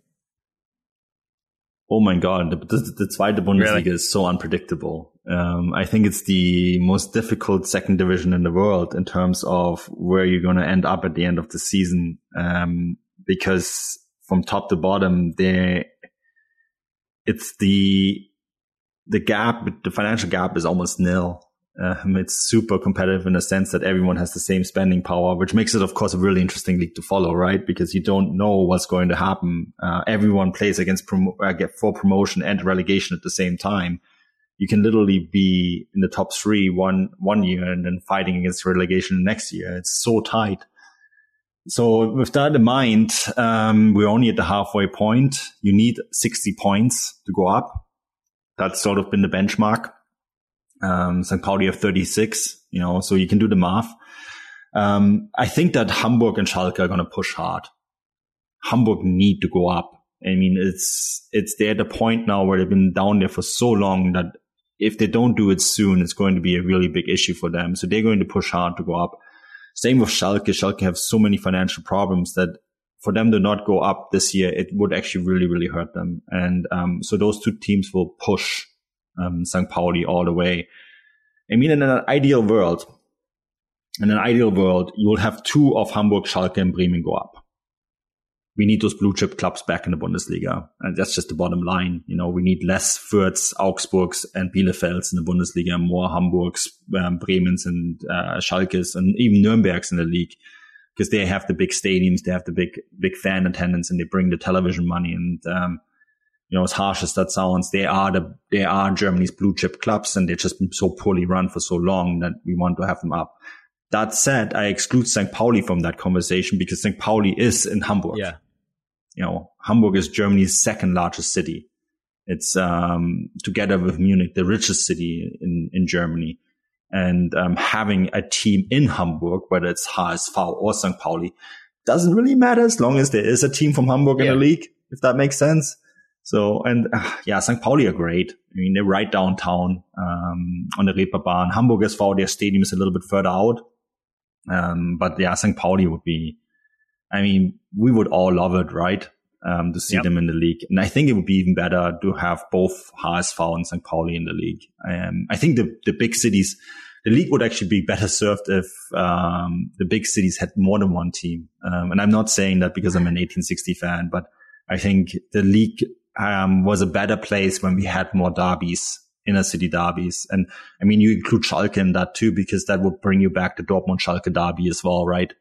Oh my God. The, the, the Zweite Bundesliga Really? is so unpredictable. Um, I think it's the most difficult second division in the world in terms of where you're going to end up at the end of the season. Um, because from top to bottom, there, it's the, the gap, the financial gap is almost nil. Um, it's super competitive in the sense that everyone has the same spending power, which makes it, of course, a really interesting league to follow, right? Because you don't know what's going to happen. Uh, everyone plays against promo- uh, for promotion and relegation at the same time. You can literally be in the top three one one year and then fighting against relegation next year. It's so tight. So with that in mind, um, we're only at the halfway point. You need 60 points to go up. That's sort of been the benchmark. Um, St. Pauli have 36, you know, so you can do the math. Um, I think that Hamburg and Schalke are going to push hard. Hamburg need to go up. I mean, it's, it's they're at the point now where they've been down there for so long that if they don't do it soon, it's going to be a really big issue for them. So they're going to push hard to go up. Same with Schalke. Schalke have so many financial problems that for them to not go up this year, it would actually really, really hurt them. And um, so those two teams will push um, St. Pauli all the way. I mean, in an ideal world, in an ideal world, you will have two of Hamburg, Schalke, and Bremen go up. We need those blue chip clubs back in the Bundesliga. And that's just the bottom line. You know, we need less Fürths, Augsburgs, and Bielefelds in the Bundesliga, more Hamburgs, um, Bremens, and uh, Schalkes, and even Nürnbergs in the league. Because they have the big stadiums, they have the big, big fan attendance, and they bring the television money. And, um, you know, as harsh as that sounds, they are the, they are Germany's blue chip clubs, and they've just been so poorly run for so long that we want to have them up. That said, I exclude St. Pauli from that conversation because St. Pauli is in Hamburg Yeah. You know, Hamburg is Germany's second largest city. It's um, together with Munich the richest city in in Germany, and um, having a team in Hamburg, whether it's HSV or St. Pauli, doesn't really matter as long as there is a team from Hamburg in Yeah. the league, if that makes sense. So, and uh, yeah, St. Pauli are great. I mean, they're right downtown um, on the Reeperbahn. Hamburg SV, their stadium is a little bit further out. Um, but yeah, St. Pauli would be, I mean, we would all love it, right? Um, to see Yep. them in the league. And I think it would be even better to have both HSV and St. Pauli in the league. Um, I think the, the big cities, the league would actually be better served if um, the big cities had more than one team. Um, and I'm not saying that because I'm an 1860 fan, but I think the league um, was a better place when we had more derbies, inner city derbies. And I mean, you include Schalke in that too, because that would bring you back to Dortmund Schalke derby as well, right?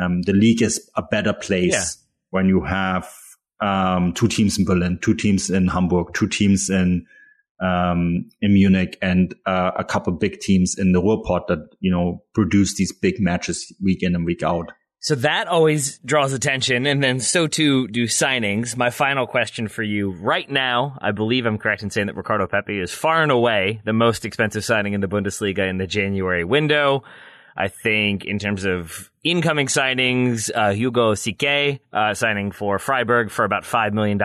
Um, the league is a better place Yeah. when you have um, two teams in Berlin, two teams in Hamburg, two teams in um, in Munich, and uh, a couple big teams in the Ruhrpott that you know produce these big matches week in and week out. So that always draws attention, and then so too do signings. My final question for you right now, I believe I'm correct in saying that Ricardo Pepi is far and away the most expensive signing in the Bundesliga in the January window. I think in terms of incoming signings, uh, Hugo Siquet uh, signing for Freiburg for about $5 million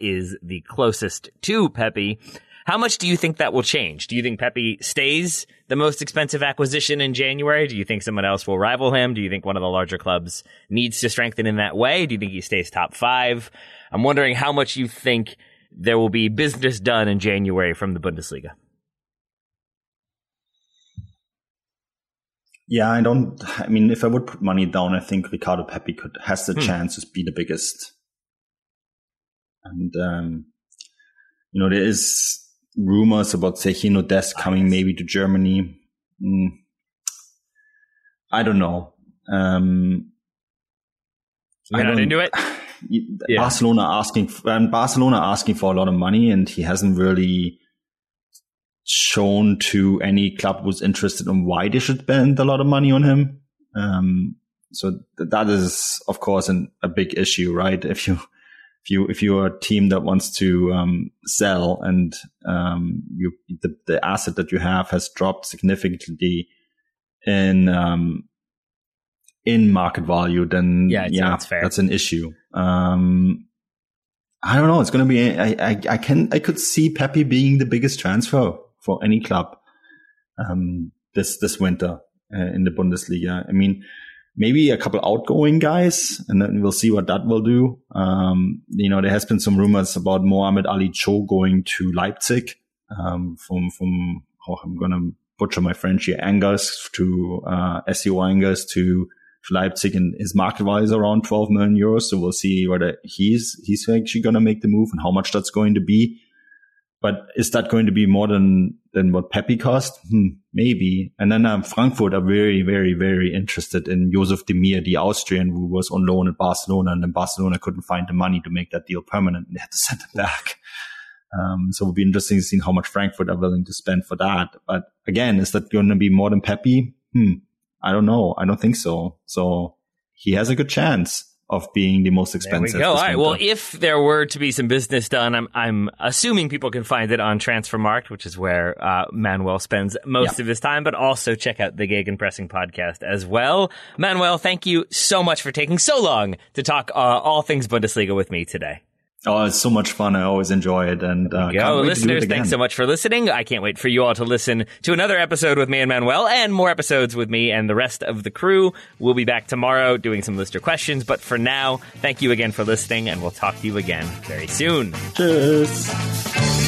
is the closest to Pepi. How much do you think that will change? Do you think Pepi stays the most expensive acquisition in January? Do you think someone else will rival him? Do you think one of the larger clubs needs to strengthen in that way? Do you think he stays top five? I'm wondering how much you think there will be business done in January from the Bundesliga. Yeah, I don't. I mean, if I would put money down, I think Ricardo Pepi could has the hmm. chance to be the biggest. And um, you know, there is rumors about Sergiño Dest coming maybe to Germany. Mm. I don't know. Um, You're not into it. Yeah. Barcelona asking, um, Barcelona asking for a lot of money, and he hasn't really shown to any club who's interested in why they should spend a lot of money on him. Um, so th- that is, of course, an, a big issue, right? If you if you if you're a team that wants to um, sell and um, you the, the asset that you have has dropped significantly in um, in market value, then yeah, yeah that's, that's an issue. Um, I don't know. It's going to be. I, I, I can. I could see Pepi being the biggest transfer for any club um, this this winter uh, in the Bundesliga. I mean, maybe a couple outgoing guys, and then we'll see what that will do. Um, you know, there has been some rumors about Mohamed Ali Cho going to Leipzig um, from from oh, I'm gonna butcher my French here, Angers to uh, SCO Angers to Leipzig, and his market value is around 12 million euros. So we'll see whether he's he's actually gonna make the move and how much that's going to be. But is that going to be more than than what Pepi cost? Hmm, maybe. And then um, Frankfurt are very, very, very interested in Yusuf Demir, the Austrian who was on loan at Barcelona, and then Barcelona couldn't find the money to make that deal permanent, and they had to send him back. Um, so it'll be interesting to see how much Frankfurt are willing to spend for that. But again, is that going to be more than Pepi? Hmm, I don't know. I don't think so. So he has a good chance of being the most expensive. There we go. All right. Well, if there were to be some business done, I'm I'm assuming people can find it on Transfermarkt, which is where uh, Manuel spends most of his time. But also check out the Gig and Gegenpressing podcast as well. Manuel, thank you so much for taking so long to talk uh, all things Bundesliga with me today. Oh, it's so much fun. I always enjoy it. And uh, go. listeners, thanks so much for listening. I can't wait for you all to listen to another episode with me and Manuel and more episodes with me and the rest of the crew. We'll be back tomorrow doing some listener questions. But for now, thank you again for listening, and we'll talk to you again very soon. Cheers.